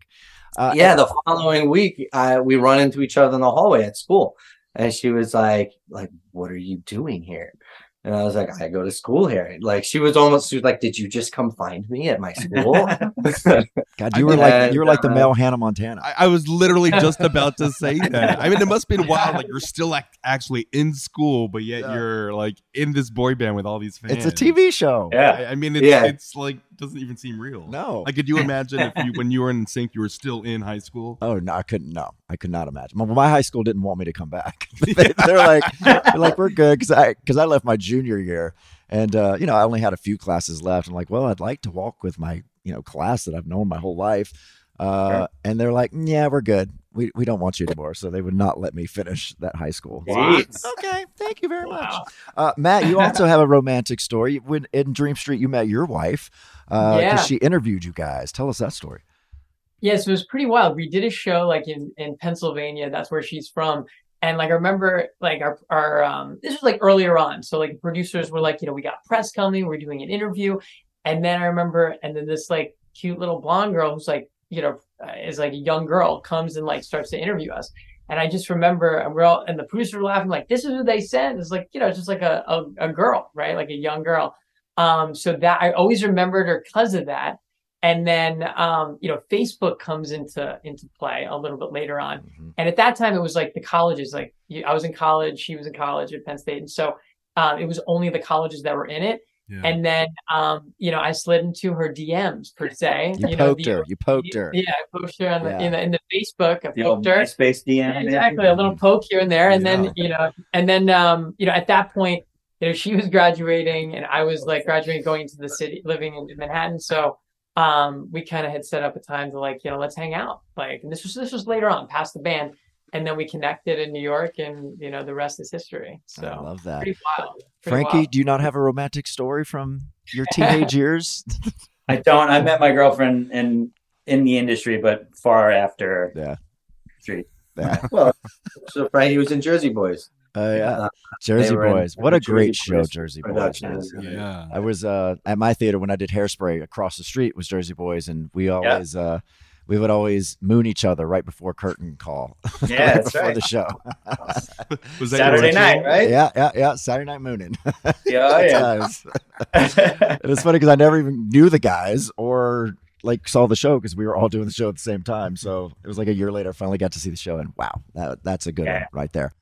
Speaker 5: Uh,
Speaker 9: yeah, the following week, I, we run into each other in the hallway at school, and she was like, "Like, what are you doing here?" And I was like, "I go to school here." Like, she was almost she was like, "Did you just come find me at my school?" <laughs>
Speaker 5: God, you were like you were like the
Speaker 9: uh,
Speaker 5: male Hannah Montana.
Speaker 6: I, I was literally just <laughs> about to say that. I mean, it must be been wild. Like you're still ac- actually in school, but yet you're like in this boy band with all these fans.
Speaker 5: It's a TV show.
Speaker 6: I, I mean, it's,
Speaker 9: Yeah.
Speaker 6: it's like doesn't even seem real.
Speaker 5: No.
Speaker 6: Like, could you <laughs> imagine if you, when you were NSYNC, you were still in high school?
Speaker 5: Oh no, I couldn't. No, I could not imagine. My, my high school didn't want me to come back. <laughs> they, are like, they're like, we're good because I because I left my junior year, and uh, you know I only had a few classes left. I'm like, well, I'd like to walk with my you know class that I've known my whole life, uh,
Speaker 9: Sure.
Speaker 5: and they're like, yeah, we're good. We we don't want you anymore. So they would not let me finish that high school.
Speaker 9: Jeez.
Speaker 5: Okay, thank you very much, uh, Matt. You also <laughs> have a romantic story. When in Dream Street, you met your wife because
Speaker 10: Yeah.
Speaker 5: she interviewed you guys. Tell us that story.
Speaker 10: Yes, it was pretty wild. We did a show like in in Pennsylvania. That's where she's from. And like I remember like our our um this was like earlier on. So like producers were like, you know, we got press coming, we're doing an interview. And then I remember and then this like cute little blonde girl who's like, you know, uh, is like a young girl comes and like starts to interview us. And I just remember and we're all and the producers were laughing like this is who they sent. It's like, you know, just like a, a a girl, right? Like a young girl. Um so that I always remembered her because of that and then um, you know facebook comes into into play a little bit later on and at that time it was like the colleges like i was in college she was in college at penn state and so um, it was only the colleges that were in it
Speaker 6: Yeah.
Speaker 10: and then um, you know i slid into her dms per <laughs> se
Speaker 5: You
Speaker 10: know
Speaker 5: poked
Speaker 10: the-
Speaker 5: her. You poked her.
Speaker 10: yeah i poked her on the,
Speaker 5: Yeah.
Speaker 10: in, the, in the facebook i
Speaker 8: The
Speaker 10: poked her
Speaker 8: MySpace DM. maybe?
Speaker 10: exactly a little poke here and there and
Speaker 5: Yeah.
Speaker 10: then you know and then um you know at that point you know she was graduating and i was like graduating going to the city living in manhattan so um we kind of had set up a time to like you know let's hang out like and this was this was later on past the band and then we connected in new york and you know the rest is history so
Speaker 5: I love that.
Speaker 10: pretty wild pretty
Speaker 5: Frankie,
Speaker 10: wild.
Speaker 5: do you not have a romantic story from your teenage <laughs> years?
Speaker 8: I don't. I met my girlfriend in in the industry, but far after.
Speaker 5: Yeah.
Speaker 8: Street.
Speaker 5: Yeah. <laughs>
Speaker 9: well, so Frankie was in Jersey Boys.
Speaker 5: Oh yeah,
Speaker 9: Uh,
Speaker 5: Jersey
Speaker 9: they were in-
Speaker 5: Boys. What a
Speaker 9: Jersey
Speaker 5: great show
Speaker 9: Boys
Speaker 5: Jersey Boys
Speaker 9: production.
Speaker 5: is.
Speaker 6: Yeah.
Speaker 5: I was uh, at my theater when I did Hairspray. Across the street was Jersey Boys, and we always uh, we would always moon each other right before curtain call. <laughs>
Speaker 8: Yeah, that's
Speaker 5: before
Speaker 8: right.
Speaker 5: the show. <laughs>
Speaker 6: Was that
Speaker 8: Saturday
Speaker 6: your
Speaker 8: night, right?
Speaker 5: Yeah, yeah, yeah. Saturday night mooning. <laughs>
Speaker 8: Yeah,
Speaker 5: Good
Speaker 8: yeah.
Speaker 5: times. it was funny because I never even knew the guys or like saw the show because we were all doing the show at the same time. So it was like a year later, I finally got to see the show, and wow, that, that's a good
Speaker 8: Yeah.
Speaker 5: one right there.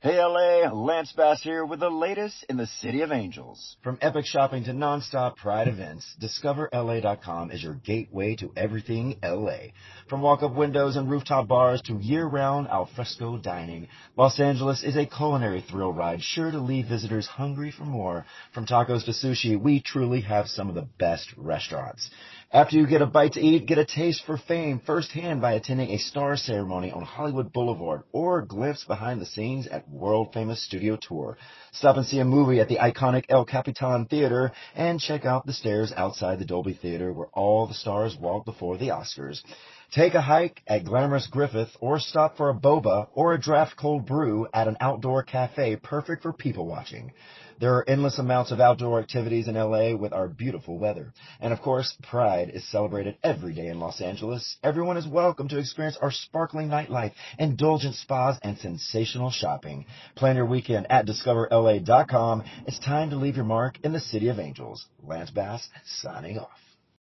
Speaker 1: Hey LA, Lance Bass here with the latest in the City of Angels. From epic shopping to nonstop pride events, DiscoverLA.com is your gateway to everything LA. From walk-up windows and rooftop bars to year-round alfresco dining, Los Angeles is a culinary thrill ride sure to leave visitors hungry for more. From tacos to sushi, we truly have some of the best restaurants. After you get a bite to eat, get a taste for fame firsthand by attending a star ceremony on Hollywood Boulevard or glimpse behind the scenes at world famous studio tour. Stop and see a movie at the iconic El Capitan Theater and check out the stairs outside the Dolby Theater where all the stars walk before the Oscars. Take a hike at glamorous Griffith or stop for a boba or a draft cold brew at an outdoor cafe perfect for people watching. There are endless amounts of outdoor activities in LA with our beautiful weather. And of course, Pride is celebrated every day in Los Angeles. Everyone is welcome to experience our sparkling nightlife, indulgent spas, and sensational shopping. Plan your weekend at discoverla.com. It's time to leave your mark in the City of Angels. Lance Bass signing off.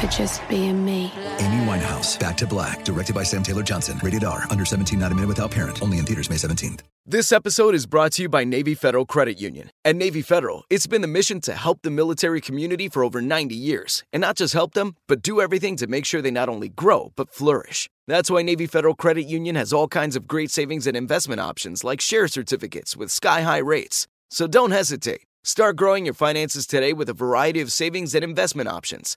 Speaker 2: for just being me.
Speaker 3: Amy Winehouse, Back to Black, directed by Sam Taylor Johnson. Rated R, under 17, not a minute without parent. Only in theaters May 17th.
Speaker 7: This episode is brought to you by Navy Federal Credit Union. At Navy Federal, it's been the mission to help the military community for over 90 years. And not just help them, but do everything to make sure they not only grow, but flourish. That's why Navy Federal Credit Union has all kinds of great savings and investment options like share certificates with sky high rates. So don't hesitate. Start growing your finances today with a variety of savings and investment options.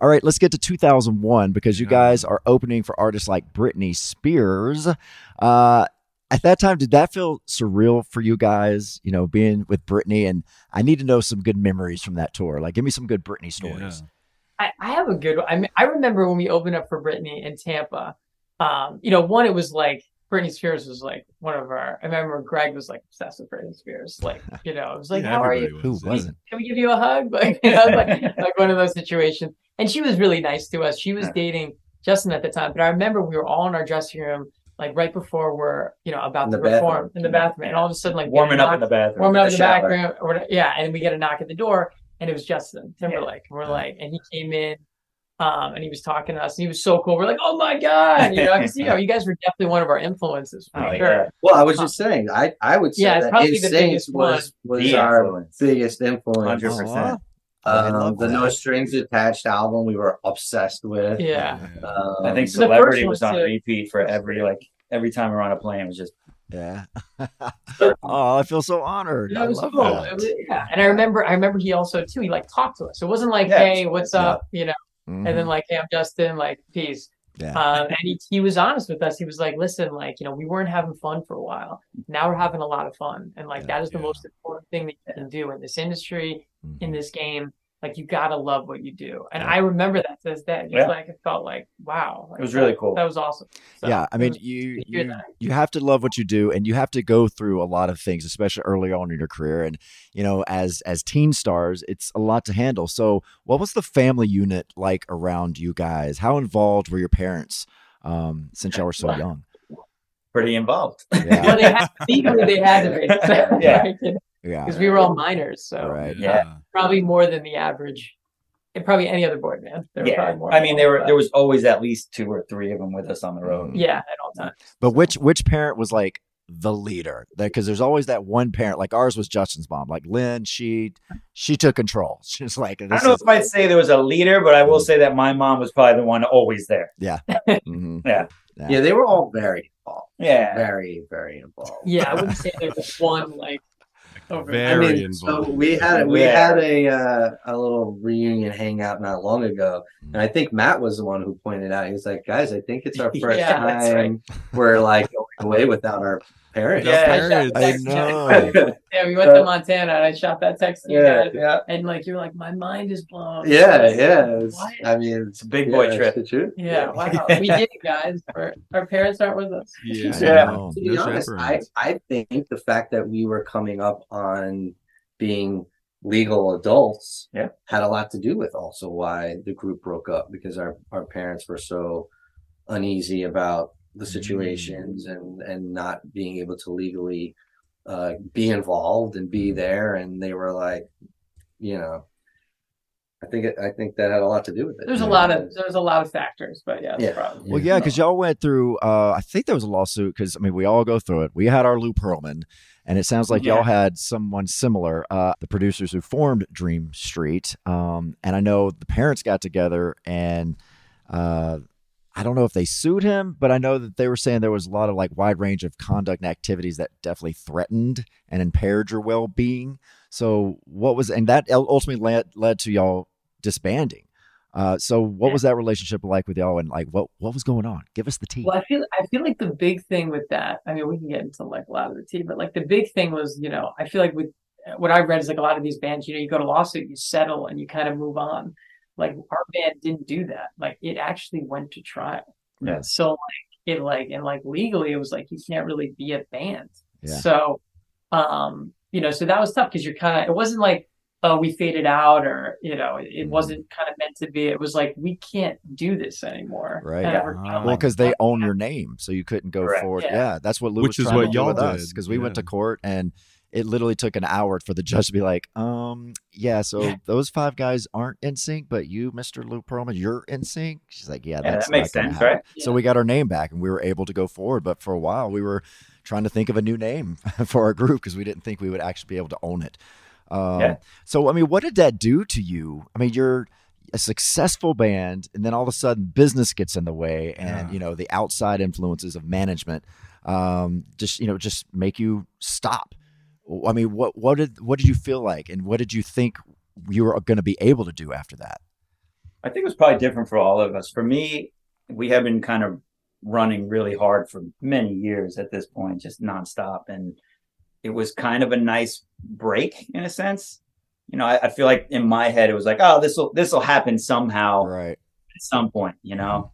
Speaker 5: All right, let's get to 2001 because you guys are opening for artists like Britney Spears. Uh, at that time, did that feel surreal for you guys? You know, being with Britney, and I need to know some good memories from that tour. Like, give me some good Britney stories.
Speaker 10: I, I have a good one. I mean, I remember when we opened up for Britney in Tampa. Um, you know, one, it was like Britney Spears was like one of our. I remember Greg was like obsessed with Britney Spears. Like, you know, it was <laughs> like,
Speaker 5: Yeah,
Speaker 10: "How are
Speaker 5: everybody
Speaker 10: you?
Speaker 5: Who
Speaker 10: Can
Speaker 5: wasn't?
Speaker 10: Can we give you a hug?" <laughs> Like, you know, like like one of those situations. And she was really nice to us. She was dating Justin at the time, but I remember we were all in our dressing room. Like right before we're, you know, about
Speaker 8: In
Speaker 10: to perform in the bathroom, and all of a sudden, like we get
Speaker 8: Warming up
Speaker 10: knock-
Speaker 8: in the bathroom,
Speaker 10: warming up in
Speaker 8: the
Speaker 10: the
Speaker 8: shower.
Speaker 10: bathroom, or yeah, and we get a knock at the door, and it was Justin Timberlake. And we're like, and he came in, um, and he was talking to us, and he was so cool. We're like, oh my god, you know, 'cause, you know, you guys were definitely one of our influences for
Speaker 8: Oh,
Speaker 10: sure.
Speaker 8: yeah.
Speaker 9: Well, I was just saying, I, I would say
Speaker 10: Yeah, it's
Speaker 9: that
Speaker 10: probably the biggest
Speaker 9: was was
Speaker 8: The
Speaker 9: our
Speaker 8: influence.
Speaker 9: biggest influence.
Speaker 8: 100%.
Speaker 9: Um, the
Speaker 8: that.
Speaker 9: No Strings Attached album we were obsessed with.
Speaker 10: Yeah.
Speaker 9: Um,
Speaker 8: I think Celebrity was on
Speaker 10: too.
Speaker 8: repeat for every like every time we were on a plane. It was just
Speaker 5: Yeah. <laughs> <laughs> oh, I feel so honored.
Speaker 10: Yeah,
Speaker 5: I
Speaker 10: it was
Speaker 5: love
Speaker 10: cool.
Speaker 5: that.
Speaker 10: It was- yeah, and I remember, I remember he also too. He like talked to us. It wasn't like,
Speaker 8: Yeah.
Speaker 10: "Hey, what's
Speaker 5: Yeah.
Speaker 10: up?" You know, and then
Speaker 5: Mhm.
Speaker 10: like, "Hey, I'm Justin." Like, peace.
Speaker 5: Yeah.
Speaker 10: Um, and he, he was honest with us. He was like, "Listen, like, you know, we weren't having fun for a while. Now we're having a lot of fun, and like that is the most important thing that you can do in this industry,
Speaker 5: Mm-hmm.
Speaker 10: in this game. Like, you gotta love what you do." And I remember that to this day. Just
Speaker 8: Yeah.
Speaker 10: like it felt like, wow, like,
Speaker 8: It was really
Speaker 10: that-
Speaker 8: cool.
Speaker 10: That was awesome. So,
Speaker 5: yeah, I mean,
Speaker 10: was-
Speaker 5: you you, you have to love what you do, and you have to go through a lot of things, especially early on in your career. And you know, as as teen stars, it's a lot to handle. So, what was the family unit like around you guys? How involved were your parents um, since y'all were so <laughs> young?
Speaker 8: pretty involved.
Speaker 5: Yeah,
Speaker 10: well, they had, legally they had to be. <laughs>
Speaker 8: Yeah. <laughs>
Speaker 5: yeah,
Speaker 10: because we were all minors, so
Speaker 5: right.
Speaker 8: Yeah.
Speaker 10: probably more than the average. And probably any other board man. There
Speaker 8: Yeah,
Speaker 10: probably more
Speaker 8: I mean, there were there was always at least two or three of them with us on the road.
Speaker 10: yeah at all times.
Speaker 5: But which which parent was like the leader? Because there's always that one parent. Like ours was Justin's mom. Like Lynn, she she took control. <laughs> She's like,
Speaker 8: I don't know
Speaker 5: is,
Speaker 8: if I'd say there was a leader, but I will say that my mom was probably the one always there.
Speaker 5: yeah, <laughs> Mhm.
Speaker 8: Yeah,
Speaker 9: yeah, they were all very involved.
Speaker 8: yeah.
Speaker 9: Very, very involved.
Speaker 10: Yeah, I wouldn't say there was one like over.
Speaker 6: Very
Speaker 9: I mean, so we had we
Speaker 8: Yeah.
Speaker 9: had a uh, a little reunion hangout not long ago, and I think Matt was the one who pointed out. He was like, "Guys, I think it's our <laughs> first
Speaker 10: Yeah, that's right.
Speaker 9: time we're like going away without our parents.
Speaker 10: Yeah,
Speaker 5: I know. <laughs>
Speaker 10: Yeah, we went to Montana and I shot that text to you
Speaker 9: Yeah,
Speaker 10: guys.
Speaker 9: yeah.
Speaker 10: And like you're like, my mind is blown.
Speaker 9: Yeah,
Speaker 10: Like,
Speaker 9: yeah. It's, I mean, it's
Speaker 8: a big boy
Speaker 9: yeah,
Speaker 8: trip.
Speaker 9: It's the truth.
Speaker 10: Yeah, wow. we <laughs> did it, guys. Our, our parents aren't with us.
Speaker 6: Yeah.
Speaker 9: Yeah.
Speaker 6: No,
Speaker 9: To be
Speaker 6: no
Speaker 9: honest, I. I think the fact that we were coming up on being legal adults
Speaker 8: Yeah.
Speaker 9: had a lot to do with also why the group broke up because our, our parents were so uneasy about the situations and, and not being able to legally uh, be involved and be there. And they were like, you know, I think it, I think that had a lot to do with it.
Speaker 10: There's a lot of there's a lot of factors, but yeah,
Speaker 9: Yeah.
Speaker 10: probably.
Speaker 5: Well, yeah, because y'all went through. Uh, I think there was a lawsuit because I mean we all go through it. We had our Lou Pearlman, and it sounds like
Speaker 8: Yeah.
Speaker 5: y'all had someone similar. Uh, the producers who formed Dream Street, um, and I know the parents got together and. Uh, I don't know if they sued him, but I know that they were saying there was a lot of like wide range of conduct and activities that definitely threatened and impaired your well being. So what was and that ultimately led led to y'all disbanding. Uh, so what was that relationship like with y'all, and like what what was going on? Give us the tea.
Speaker 10: Well, I feel I feel like the big thing with that. I mean, we can get into like a lot of the tea, but like the big thing was, you know, I feel like with what I read is like a lot of these bands, you know, you go to lawsuit, you settle, and you kind of move on. Like our band didn't do that. Like it actually went to trial.
Speaker 8: Yeah.
Speaker 10: So like it like and like legally, it was like you can't really be a band.
Speaker 5: Yeah.
Speaker 10: So, um, you know, so that was tough because you're kind of. It wasn't like oh we faded out or you know it, it wasn't kind of meant to be. It was like we can't do this anymore.
Speaker 5: Right.
Speaker 10: And we're kinda
Speaker 5: Well,
Speaker 10: like,
Speaker 5: because they own your name, so you couldn't go
Speaker 8: Correct.
Speaker 5: forward.
Speaker 10: Yeah.
Speaker 5: Yeah. that's what Lou
Speaker 6: Which
Speaker 5: was
Speaker 6: is what y'all
Speaker 5: with
Speaker 6: did,
Speaker 5: because we went to court and it literally took an hour for the judge to be like, um, yeah, so those five guys aren't in sync, but you, Mister Lou Pearlman, you're in sync. She's like, yeah,
Speaker 8: Yeah, that makes sense,
Speaker 5: happen.
Speaker 8: right?
Speaker 5: So we got our name back and we were able to go forward. But for a while, we were trying to think of a new name <laughs> for our group because we didn't think we would actually be able to own it. Um,
Speaker 8: Yeah.
Speaker 5: So, I mean, what did that do to you? I mean, you're a successful band, and then all of a sudden, business gets in the way, and
Speaker 6: Yeah.
Speaker 5: you know the outside influences of management um, just you know just make you stop. I mean, what what did what did you feel like, and what did you think you were going to be able to do after that?
Speaker 8: I think it was probably different for all of us. For me, we have been kind of running really hard for many years at this point, just nonstop. And it was kind of a nice break in a sense. You know, I, I feel like in my head it was like, oh, this will this will happen somehow
Speaker 5: Right.
Speaker 8: at some point, you know.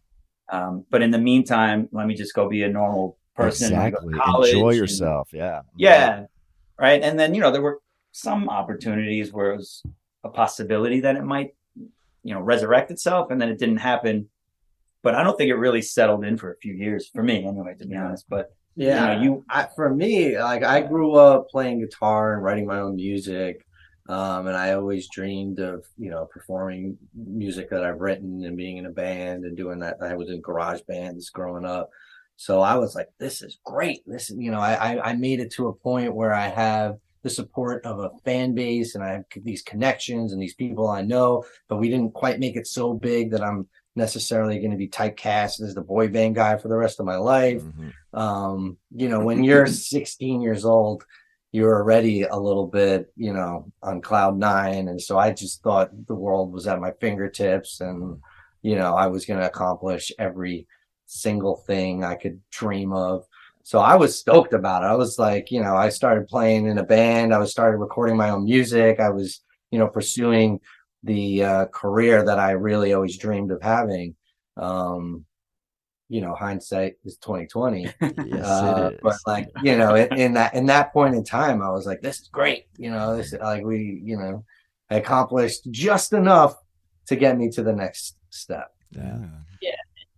Speaker 8: Um, but in the meantime, let me just go be a normal person. and
Speaker 5: exactly. Enjoy
Speaker 8: and-
Speaker 5: yourself. Yeah.
Speaker 8: yeah. Right. And then, you know, there were some opportunities where it was a possibility that it might, you know, resurrect itself and then it didn't happen. But I don't think it really settled in for a few years for me anyway, to be honest. But
Speaker 9: Yeah,
Speaker 8: you know, you
Speaker 9: I, for me, like I grew up playing guitar and writing my own music, um, and I always dreamed of you know performing music that I've written and being in a band and doing that. I was in garage bands growing up, so I was like, "This is great." This, is you know, I I, I made it to a point where I have the support of a fan base and I have these connections and these people I know, but we didn't quite make it so big that I'm necessarily going to be typecast as the boy band guy for the rest of my life
Speaker 5: Mhm.
Speaker 9: um you know when <laughs> you're 16 years old you're already a little bit you know on cloud nine and so i just thought the world was at my fingertips and you know i was going to accomplish every single thing i could dream of. So i was stoked about it. I was like you know i started playing in a band. I was started recording my own music. I was you know pursuing the uh, career that i really always dreamed of having. Um you know hindsight is 2020 <laughs>
Speaker 5: Yes,
Speaker 9: uh,
Speaker 5: it is.
Speaker 9: but like you know in, in that in that point in time i was like this is great. You know this like we you know I accomplished just enough to get me to the next step.
Speaker 5: Yeah.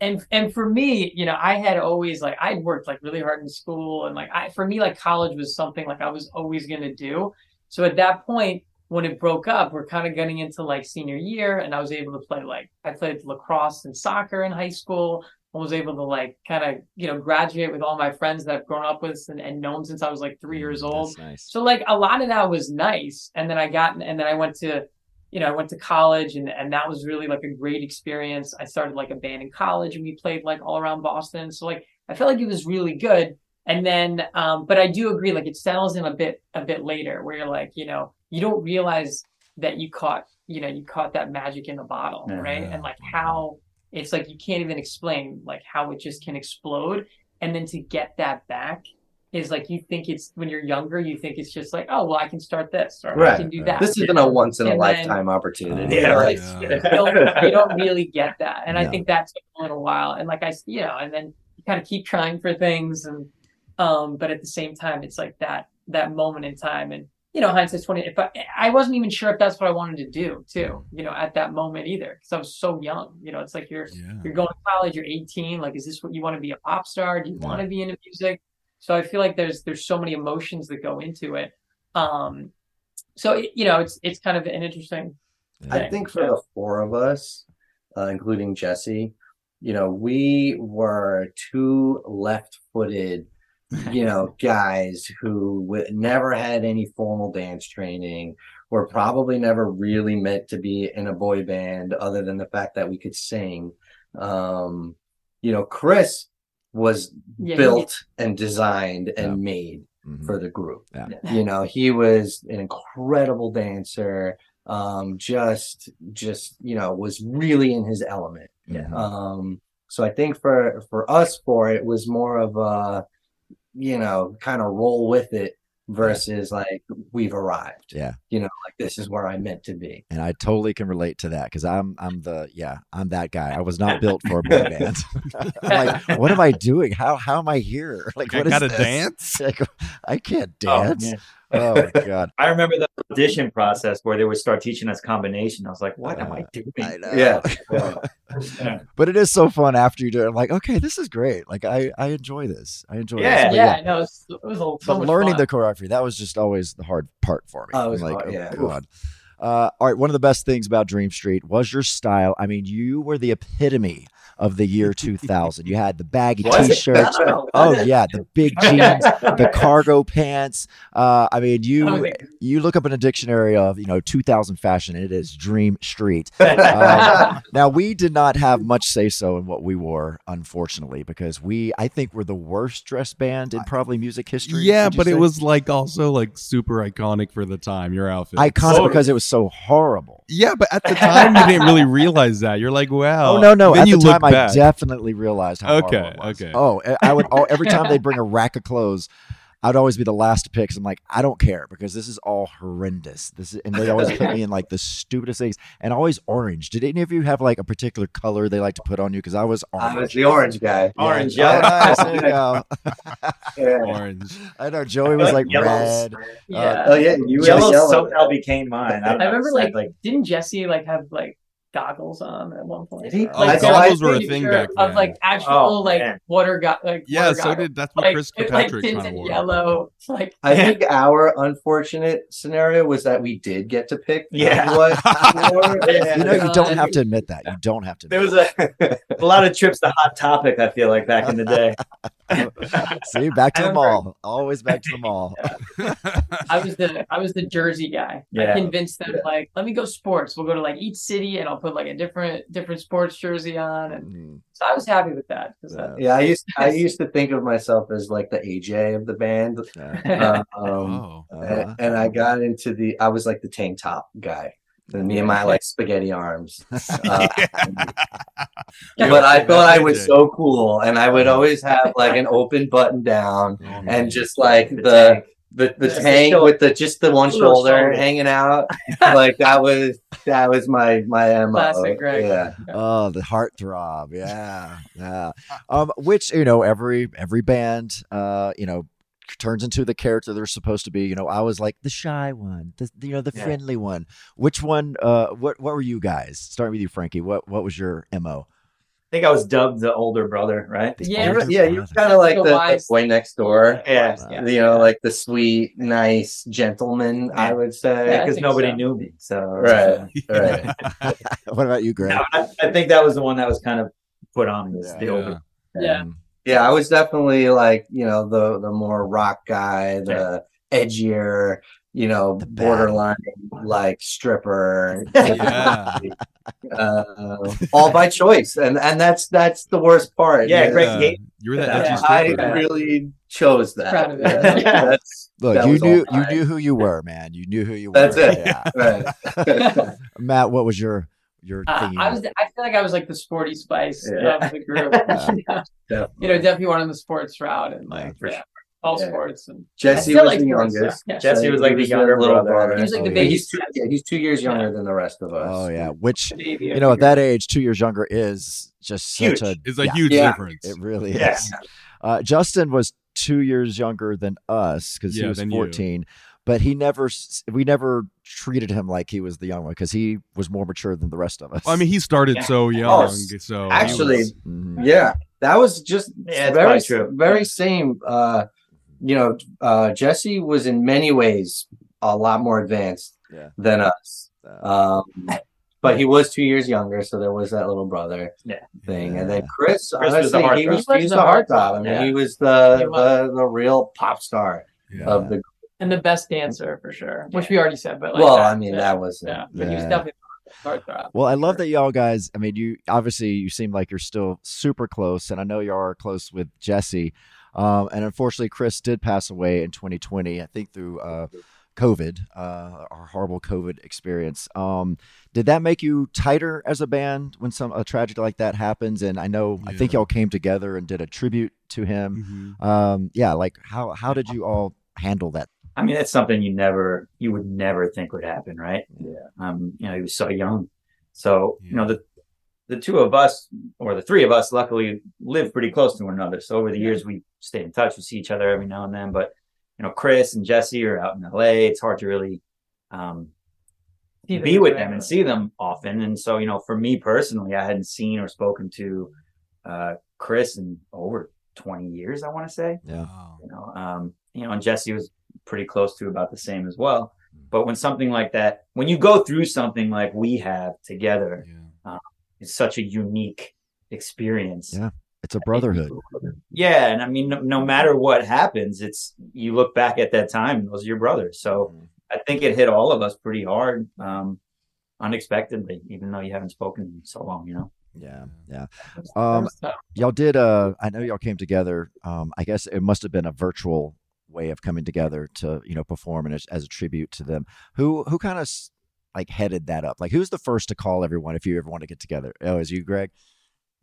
Speaker 10: And and for me, you know, I had always like I'd worked like really hard in school and like I for me like college was something like I was always gonna do. So at that point, when it broke up, we're kind of getting into like senior year, and I was able to play like I played lacrosse and soccer in high school. I was able to like kind of you know graduate with all my friends that I've grown up with and, and known since I was like three mm, years old.
Speaker 5: Nice.
Speaker 10: So like a lot of that was nice. And then I got and then I went to you know, I went to college and and that was really like a great experience. I started like a band in college and we played like all around Boston. So like I felt like it was really good. And then um but I do agree like it settles in a bit a bit later where you're like, you know, you don't realize that you caught, you know, you caught that magic in the bottle, right? And like how it's like you can't even explain like how it just can explode and then to get that back is like you think it's when you're younger, you think it's just like, oh well, I can start this or I can do that.
Speaker 9: This isn't a once in a
Speaker 10: And then-
Speaker 9: lifetime opportunity.
Speaker 8: Yeah, right.
Speaker 10: you, don't, you don't really get that, and I think that took a little while. And like I, s- you know, and then you kind of keep trying for things, and um, but at the same time, it's like that that moment in time, and you know, hindsight's twenty. If I, I wasn't even sure if that's what I wanted to do too, you know, at that moment either, because I was so young. You know, it's like you're you're going to college, you're 18. Like, is this what you want to be a pop star? Do you want to be into music? So I feel like there's there's so many emotions that go into it. Um, so it- you know, it's it's kind of an interesting.
Speaker 9: I think for the four of us, uh, including Jesse, you know, we were two left-footed, you know, <laughs> guys who w- never had any formal dance training. Were probably never really meant to be in a boy band, other than the fact that we could sing. Um, you know, Chris was
Speaker 10: Yeah,
Speaker 9: built and designed and made
Speaker 5: Mm-hmm.
Speaker 9: for the group.
Speaker 5: Yeah.
Speaker 9: You know, he was an incredible dancer. Um, just, just, you know, was really in his element.
Speaker 5: Yeah.
Speaker 9: Um, so I think for, for us for it was more of a, you know, kind of roll with it versus like we've arrived.
Speaker 5: Yeah.
Speaker 9: You know, like this is where I meant to be.
Speaker 5: And I totally can relate to that because I'm I'm the yeah I'm that guy. I was not <laughs> built for a boy band. <laughs> Like, what am I doing? How how am I here? <laughs> Like,
Speaker 6: I
Speaker 5: what is
Speaker 6: gotta
Speaker 5: this?
Speaker 6: dance?
Speaker 5: Like, I can't
Speaker 8: Oh,
Speaker 5: dance.
Speaker 8: yeah.
Speaker 5: Oh, my god.
Speaker 8: I remember the audition process where they would start teaching us combination. I was like, what am I uh, doing?
Speaker 5: I know.
Speaker 9: Yeah.
Speaker 8: Yeah. <laughs>
Speaker 5: But it is so fun after you do it. I'm like, okay, this is great. Like I I enjoy this. I enjoy
Speaker 8: Yeah.
Speaker 5: this. But
Speaker 10: yeah, no, it was, it was a, so
Speaker 5: but learning
Speaker 10: fun.
Speaker 5: the choreography that was just always the hard part for me.
Speaker 9: Oh, it was
Speaker 5: like,
Speaker 9: hard, oh yeah.
Speaker 5: God. Uh, all right, one of the best things about Dream Street was your style. I mean, you were the epitome of the year <laughs> 2000. You had the baggy t-shirts. <laughs>
Speaker 8: Oh,
Speaker 5: Oh
Speaker 8: was it?
Speaker 5: yeah, the big <laughs> jeans, the cargo pants. Uh, I mean,
Speaker 10: Oh,
Speaker 5: you
Speaker 10: yeah.
Speaker 5: you look up in a dictionary of you know 2000 fashion, and it is Dream Street. Um, now we did not have much say so in what we wore, unfortunately, because we I think we're the worst dressed band in probably music history.
Speaker 6: Yeah,
Speaker 5: would you
Speaker 6: but it was like also like super iconic for the time. Your outfit,
Speaker 5: iconic because it was so horrible.
Speaker 6: Yeah, but at the <laughs> time you didn't really <laughs> realize that. You're like, wow.
Speaker 5: Oh no, no!
Speaker 6: Then
Speaker 5: At
Speaker 6: you
Speaker 5: the
Speaker 6: look
Speaker 5: time, I definitely realized how
Speaker 6: Okay,
Speaker 5: horrible it was.
Speaker 6: okay.
Speaker 5: Oh, eh, I would oh, every time they'd bring a rack of clothes, I'd always be the last to pick. 'cause I'm like, I don't care because this is all horrendous. This is, and they always put me in like the stupidest things, and always orange. Did any of you have like a particular color they like to put on you? Because I was orange.
Speaker 9: I was the orange guy.
Speaker 8: Orange,
Speaker 5: Oh,
Speaker 8: yeah.
Speaker 5: nice. There you go. <laughs>
Speaker 9: Yeah.
Speaker 6: Orange.
Speaker 5: I know Joey was like
Speaker 8: Yellows.
Speaker 5: red.
Speaker 10: Uh, yeah.
Speaker 9: Oh yeah, you were
Speaker 8: Yellow,
Speaker 9: yellow.
Speaker 8: somehow became mine. I,
Speaker 10: I remember
Speaker 8: It's
Speaker 10: like,
Speaker 8: like
Speaker 10: didn't Jesse like have like goggles on at one point?
Speaker 9: Did he?
Speaker 6: Oh,
Speaker 10: Like,
Speaker 6: goggles
Speaker 10: so
Speaker 6: were a
Speaker 10: I'm
Speaker 6: thing
Speaker 10: sure
Speaker 6: back
Speaker 10: Of like actual
Speaker 8: Oh,
Speaker 10: like
Speaker 8: man.
Speaker 10: water got like
Speaker 6: Yeah,
Speaker 10: water
Speaker 6: so
Speaker 10: goggles.
Speaker 6: did that's what
Speaker 10: like,
Speaker 6: Chris
Speaker 10: it, like
Speaker 6: Kirkpatrick
Speaker 10: tinted
Speaker 6: kind of wore.
Speaker 10: yellow. Like
Speaker 9: I <laughs> think our unfortunate scenario was that we did get to pick <laughs>
Speaker 8: Yeah.
Speaker 9: what. <laughs>
Speaker 5: You know, you don't have to admit that. You don't have to.
Speaker 8: there was a, a lot of trips to Hot Topic. I feel like back in the day.
Speaker 5: See, back to the mall. Always back to the mall.
Speaker 10: I was the I was the Jersey guy.
Speaker 8: Yeah.
Speaker 10: I convinced them like, let me go sports. We'll go to like each city and I'll put like a different different sports jersey on, and
Speaker 5: Mm,
Speaker 10: so I was happy with that. uh,
Speaker 9: Yeah, I used I <laughs> used to think of myself as like the AJ of the band.
Speaker 5: yeah.
Speaker 9: Uh, um, <laughs>
Speaker 6: Oh.
Speaker 5: Uh-huh.
Speaker 9: and, and I got into the I was like the tank top guy. And me and my like spaghetti arms. <laughs> Uh, but I thought I was so cool, and I would always have like an open button down, and just like
Speaker 8: The
Speaker 9: the
Speaker 8: tank.
Speaker 9: the, the
Speaker 8: Just
Speaker 9: tank
Speaker 8: shoulder.
Speaker 9: with the just the one shoulder
Speaker 10: shoulder.
Speaker 9: hanging out. <laughs> like that was that was my my mo.
Speaker 10: Classic Greg.
Speaker 9: Yeah.
Speaker 5: Oh, the heartthrob. Yeah. Yeah. Um, which, you know, every every band uh, you know, turns into the character they're supposed to be. You know, I was like the shy one, the you know, the
Speaker 8: Yeah.
Speaker 5: friendly one. Which one uh what what were you guys? Starting with you, Frankie. What what was your MO?
Speaker 8: I think I was dubbed the older brother, right?
Speaker 10: Yeah.
Speaker 5: Older
Speaker 9: Yeah, you're kind of like
Speaker 10: The
Speaker 9: the, the boy next door.
Speaker 8: Yeah,
Speaker 10: Yeah.
Speaker 9: You know, like the sweet, nice gentleman, I would say.
Speaker 8: Because
Speaker 10: think
Speaker 8: nobody
Speaker 10: so.
Speaker 8: knew me. So
Speaker 9: Right, right. <laughs>
Speaker 5: what about you, Greg?
Speaker 8: No, I, I think that was the one that was kind of put on me.
Speaker 5: Yeah.
Speaker 8: the older.
Speaker 10: Yeah.
Speaker 9: Yeah, I was definitely like, you know, the the more rock guy, the edgier, you know,
Speaker 5: The bad
Speaker 9: borderline like stripper. <laughs>
Speaker 6: Yeah.
Speaker 9: uh, all by choice. And and that's that's the worst part.
Speaker 8: Yeah,
Speaker 9: is
Speaker 8: Greg
Speaker 6: Yeah. You were that
Speaker 8: Yeah.
Speaker 6: edgy
Speaker 9: I
Speaker 6: stripper.
Speaker 9: really chose that.
Speaker 10: Proud of <laughs> it.
Speaker 9: that's
Speaker 5: Look,
Speaker 9: that
Speaker 5: you knew you knew who you were, man. You knew who you were.
Speaker 9: That's it.
Speaker 5: Yeah. <laughs> Matt, what was your you're
Speaker 10: Uh. I was. I feel like I was like the sporty spice
Speaker 9: Yeah.
Speaker 10: of the group.
Speaker 5: Yeah.
Speaker 10: you, know, you know, definitely one on the sports route and like
Speaker 8: for
Speaker 10: yeah, all
Speaker 9: Yeah.
Speaker 10: sports and
Speaker 9: Jesse
Speaker 10: still
Speaker 9: was
Speaker 10: like
Speaker 9: the
Speaker 10: sports,
Speaker 9: youngest.
Speaker 10: yeah.
Speaker 8: Jesse was like the younger little brother.
Speaker 10: He was like
Speaker 5: Oh,
Speaker 10: the baby.
Speaker 9: He's two, yeah, he's two years younger than the rest of us.
Speaker 5: Oh yeah, which
Speaker 10: baby
Speaker 5: you know at that age, two years younger is just
Speaker 8: Huge.
Speaker 5: such a
Speaker 6: It's a
Speaker 5: yeah,
Speaker 6: huge
Speaker 9: Yeah.
Speaker 6: difference.
Speaker 5: It really
Speaker 8: Yeah.
Speaker 5: is. Uh, Justin was two years younger than us because he
Speaker 6: Yeah,
Speaker 5: was
Speaker 6: than you.
Speaker 5: 14, but he never, s- we never treated him like he was the young one because he was more mature than the rest of us.
Speaker 6: Well, I mean, he started
Speaker 8: Yeah.
Speaker 6: so young,
Speaker 9: s-
Speaker 6: so he
Speaker 9: actually,
Speaker 6: was-
Speaker 5: Mhm.
Speaker 9: Yeah, that was just
Speaker 8: Yeah, it's
Speaker 9: very
Speaker 8: probably true.
Speaker 9: very same. Uh, you know, uh, Jesse was in many ways a lot more advanced
Speaker 5: Yeah.
Speaker 9: than us.
Speaker 5: Uh,
Speaker 9: Um, <laughs> but he was two years younger, so there was that little brother
Speaker 8: Yeah.
Speaker 9: thing. And then
Speaker 5: Yeah.
Speaker 9: Chris,
Speaker 8: Chris was the
Speaker 9: honestly, he was,
Speaker 10: He was
Speaker 9: he was
Speaker 10: the
Speaker 9: the heartthrob. I mean,
Speaker 10: yeah.
Speaker 9: he was the,
Speaker 10: He was.
Speaker 9: the the real pop star
Speaker 6: yeah.
Speaker 9: of the.
Speaker 10: and the best dancer for sure, which we already said. But like
Speaker 9: Well,
Speaker 10: that,
Speaker 9: I mean,
Speaker 10: yeah,
Speaker 9: that was
Speaker 10: yeah. But he was definitely heartthrob.
Speaker 5: Well, I love that y'all guys. I mean, you obviously you seem like you're still super close, and I know you are close with Jesse. Um, and unfortunately, Chris did pass away in 2020. I think through uh, COVID, uh, our horrible COVID experience. Um, did that make you tighter as a band when some a tragedy like that happens? And I know I think y'all came together and did a tribute to him.
Speaker 6: Mhm.
Speaker 5: Um, yeah, like how how did you all handle that?
Speaker 8: I mean, that's something you never, you would never think would happen, right? Yeah. Um, you know, he was so young. So, you know, the, the two of us or the three of us luckily live pretty close to one another. So over the years, we stayed in touch. We see each other every now and then, but you know, Chris and Jesse are out in LA. It's hard to really, um, be with
Speaker 10: forever.
Speaker 8: them and see them often. And so, you know, for me personally, I hadn't seen or spoken to, uh, Chris in over 20 years, I want to say
Speaker 5: Yeah,
Speaker 8: you know um you know and jesse was pretty close to about the same as well but when something like that when you go through something like we have together
Speaker 6: Yeah.
Speaker 8: it's such a unique experience
Speaker 5: Yeah. It's a brotherhood.
Speaker 8: yeah and i mean no, no matter what happens it's you look back at that time those are your brothers. So i think it hit all of us pretty hard um unexpectedly even though you haven't spoken in so long you know?
Speaker 5: Yeah, yeah. Um, y'all did uh i know y'all came together um i guess it must have been a virtual way of coming together to you know perform and as, as a tribute to them. Who who kind of like headed that up? Like who's the first to call everyone if you ever want to get together? Oh is you greg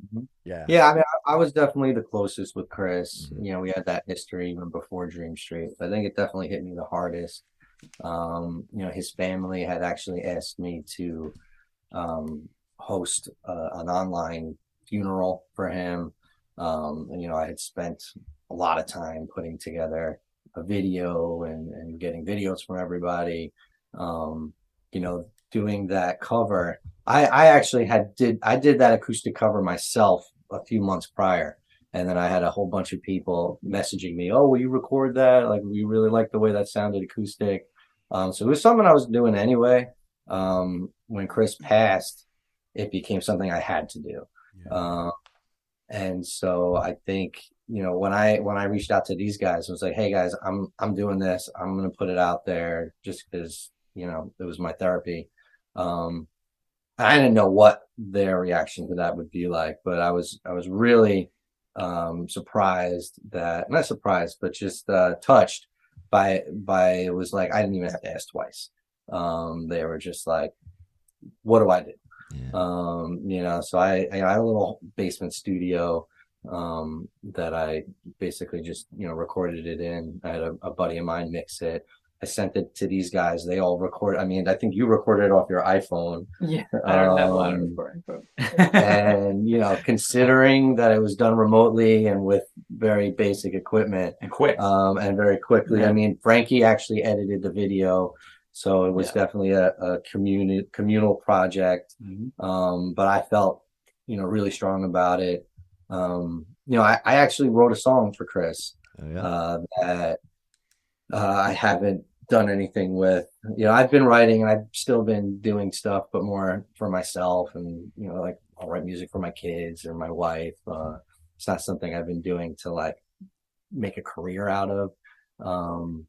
Speaker 8: Mhm.
Speaker 5: yeah
Speaker 9: Yeah, I mean, I, I was definitely the closest with Chris.
Speaker 5: Mhm.
Speaker 9: You know, we had that history even before Dream Street. but I think it definitely hit me the hardest. Um, you know, his family had actually asked me to um, host uh, an online funeral for him. Um, and, you know, I had spent a lot of time putting together a video and, and getting videos from everybody. Um, you know, doing that cover. I, I actually had did I did that acoustic cover myself a few months prior. And then I had a whole bunch of people messaging me, Oh, will you record that? Like we really like the way that sounded acoustic. Um, so it was something I was doing anyway. Um, when Chris passed, it became something I had to do.
Speaker 6: Yeah.
Speaker 9: Uh, and so I think, you know, when I when I reached out to these guys, I was like, hey guys, I'm I'm doing this. I'm gonna put it out there just because, you know, it was my therapy. Um I didn't know what their reaction to that would be like, but I was I was really um surprised that not surprised, but just uh touched by by it was like I didn't even have to ask twice. Um they were just like, What do I do?
Speaker 5: Yeah.
Speaker 9: Um, you know, so I, I had a little basement studio um that I basically just, you know, recorded it in. I had a, a buddy of mine mix it. I sent it to these guys. They all record. I mean, I think you recorded it off your iPhone.
Speaker 10: Yeah, I don't have a lot of
Speaker 9: Um,
Speaker 10: recording, but
Speaker 9: and you know, considering that it was done remotely and with very basic equipment
Speaker 8: and quick
Speaker 9: um, and very quickly. I mean, Frankie actually edited the video, so it was
Speaker 8: Yeah.
Speaker 9: definitely a, a community communal project.
Speaker 8: Mhm.
Speaker 9: Um, but I felt, you know, really strong about it. Um, you know, I, I actually wrote a song for Chris
Speaker 5: Oh, yeah.
Speaker 9: uh, that uh, I haven't done anything with. You know, I've been writing and I've still been doing stuff, but more for myself. And you know, like I'll write music for my kids or my wife. Uh, it's not something I've been doing to like make a career out of. Um,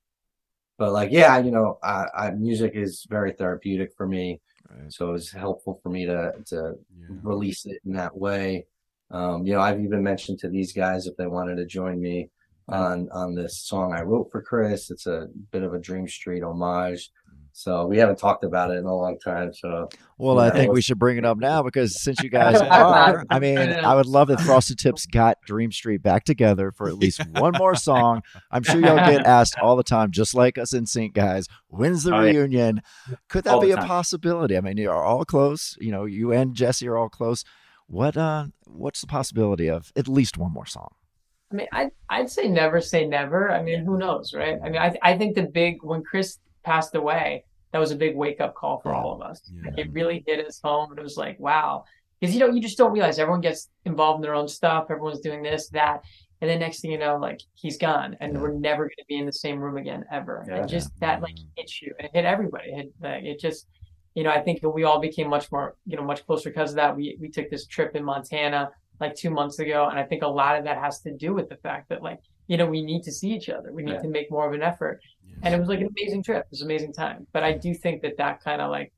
Speaker 9: but like, yeah, you know, I, I music is very therapeutic for me.
Speaker 5: Right.
Speaker 9: So it was helpful for me to to
Speaker 6: Yeah.
Speaker 9: release it in that way. Um, you know, I've even mentioned to these guys if they wanted to join me on on this song I wrote for Chris. It's a bit of a Dream Street homage So we haven't talked about it in a long time. So
Speaker 5: Well, I think we should bring it up now because since you guys <laughs> are, I mean, <laughs> I would love if Frosted Tips got Dream Street back together for at least one more <laughs> song. I'm sure y'all get asked all the time, just like us NSYNC guys. When's the
Speaker 8: Oh, yeah.
Speaker 5: reunion? Could that
Speaker 8: All
Speaker 5: be a possibility? I mean, you're all close. You know, you and Jesse are all close. What uh, what's the possibility of at least one more song?
Speaker 10: I mean, I'd, I'd say never say never. I mean, who knows, right? I mean, I, I think the big, when Chris passed away, that was a big wake up call for all of us. Like, it really hit us home. And it was like, wow. Because, you know, you just don't realize everyone gets involved in their own stuff. Everyone's doing this, that. And then next thing you know, like he's gone and we're never going to be in the same room again ever.
Speaker 8: Yeah.
Speaker 10: And just that like mm-hmm. hits you and it hit everybody. It, hit, like, it just, you know, I think we all became much more, you know, much closer because of that. We we took this trip in Montana like two months ago, and I think a lot of that has to do with the fact that like, you know, we need to see each other. We need
Speaker 8: Yeah.
Speaker 10: to make more of an effort, and it was like an amazing trip. It was an amazing time. But I do think that that kind of like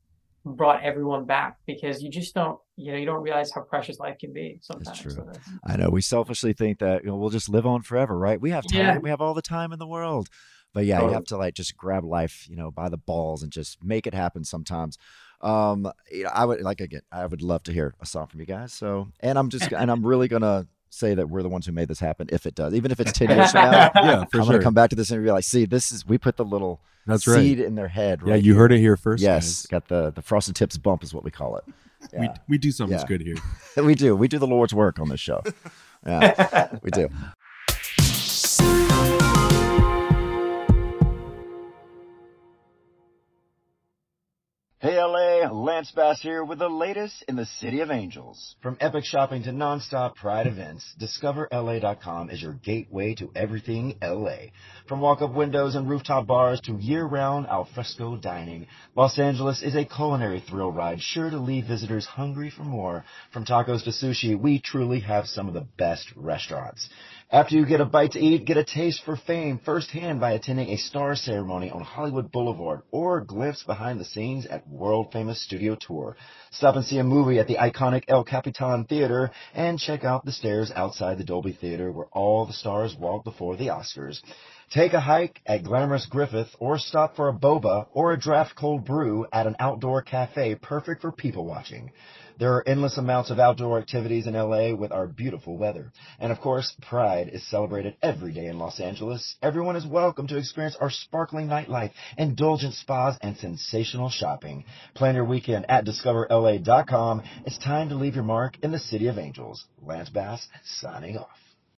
Speaker 10: brought everyone back because you just don't, you know, you don't realize how precious life can be sometimes. That's true.
Speaker 5: I know we selfishly think that you know, we'll just live on forever, right? We have time.
Speaker 10: Yeah.
Speaker 5: We have all the time in the world. But yeah, you have to like just grab life, you know, by the balls and just make it happen sometimes. Um, you know, I would like again, I would love to hear a song from you guys. So, and I'm just and I'm really gonna say that we're the ones who made this happen if it does, even if it's 10 years from now. <laughs>
Speaker 6: Yeah, for
Speaker 5: I'm
Speaker 6: sure.
Speaker 5: gonna come back to this and be like, see, this is we put the little
Speaker 6: That's right.
Speaker 5: seed in their head.
Speaker 6: Yeah, you
Speaker 5: here.
Speaker 6: heard it here first,
Speaker 5: Yes, got the the frosted tips bump is what we call it.
Speaker 6: We
Speaker 5: Yeah.
Speaker 6: we do something
Speaker 5: Yeah.
Speaker 6: good here. <laughs>
Speaker 5: we do. We do the Lord's work on this show. Yeah, we do. <laughs>
Speaker 1: Hey LA, Lance Bass here with the latest in the City of Angels. From epic shopping to nonstop pride events, DiscoverLA.com is your gateway to everything LA. From walk-up windows and rooftop bars to year-round alfresco dining, Los Angeles is a culinary thrill ride sure to leave visitors hungry for more. From tacos to sushi, we truly have some of the best restaurants. After you get a bite to eat, get a taste for fame firsthand by attending a star ceremony on Hollywood Boulevard or a glimpse behind the scenes at world famous studio tour. Stop and see a movie at the iconic El Capitan Theater and check out the stairs outside the Dolby Theater where all the stars walk before the Oscars. Take a hike at glamorous Griffith or stop for a boba or a draft cold brew at an outdoor cafe perfect for people watching. There are endless amounts of outdoor activities in LA with our beautiful weather. And of course, Pride is celebrated every day in Los Angeles. Everyone is welcome to experience our sparkling nightlife, indulgent spas, and sensational shopping. Plan your weekend at discoverla.com. It's time to leave your mark in the City of Angels. Lance Bass signing off.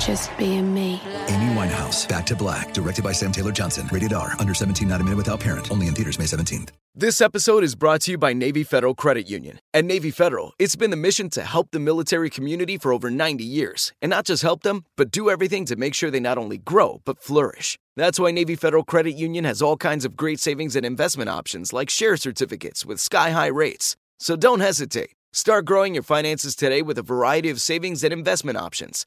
Speaker 2: just being me.
Speaker 3: Amy Winehouse, Back to Black, directed by Sam Taylor Johnson. Rated R, under 17, not a minute without parent. Only in theaters May 17th.
Speaker 7: This episode is brought to you by Navy Federal Credit Union. At Navy Federal, it's been the mission to help the military community for over 90 years. And not just help them, but do everything to make sure they not only grow, but flourish. That's why Navy Federal Credit Union has all kinds of great savings and investment options like share certificates with sky high rates. So don't hesitate. Start growing your finances today with a variety of savings and investment options.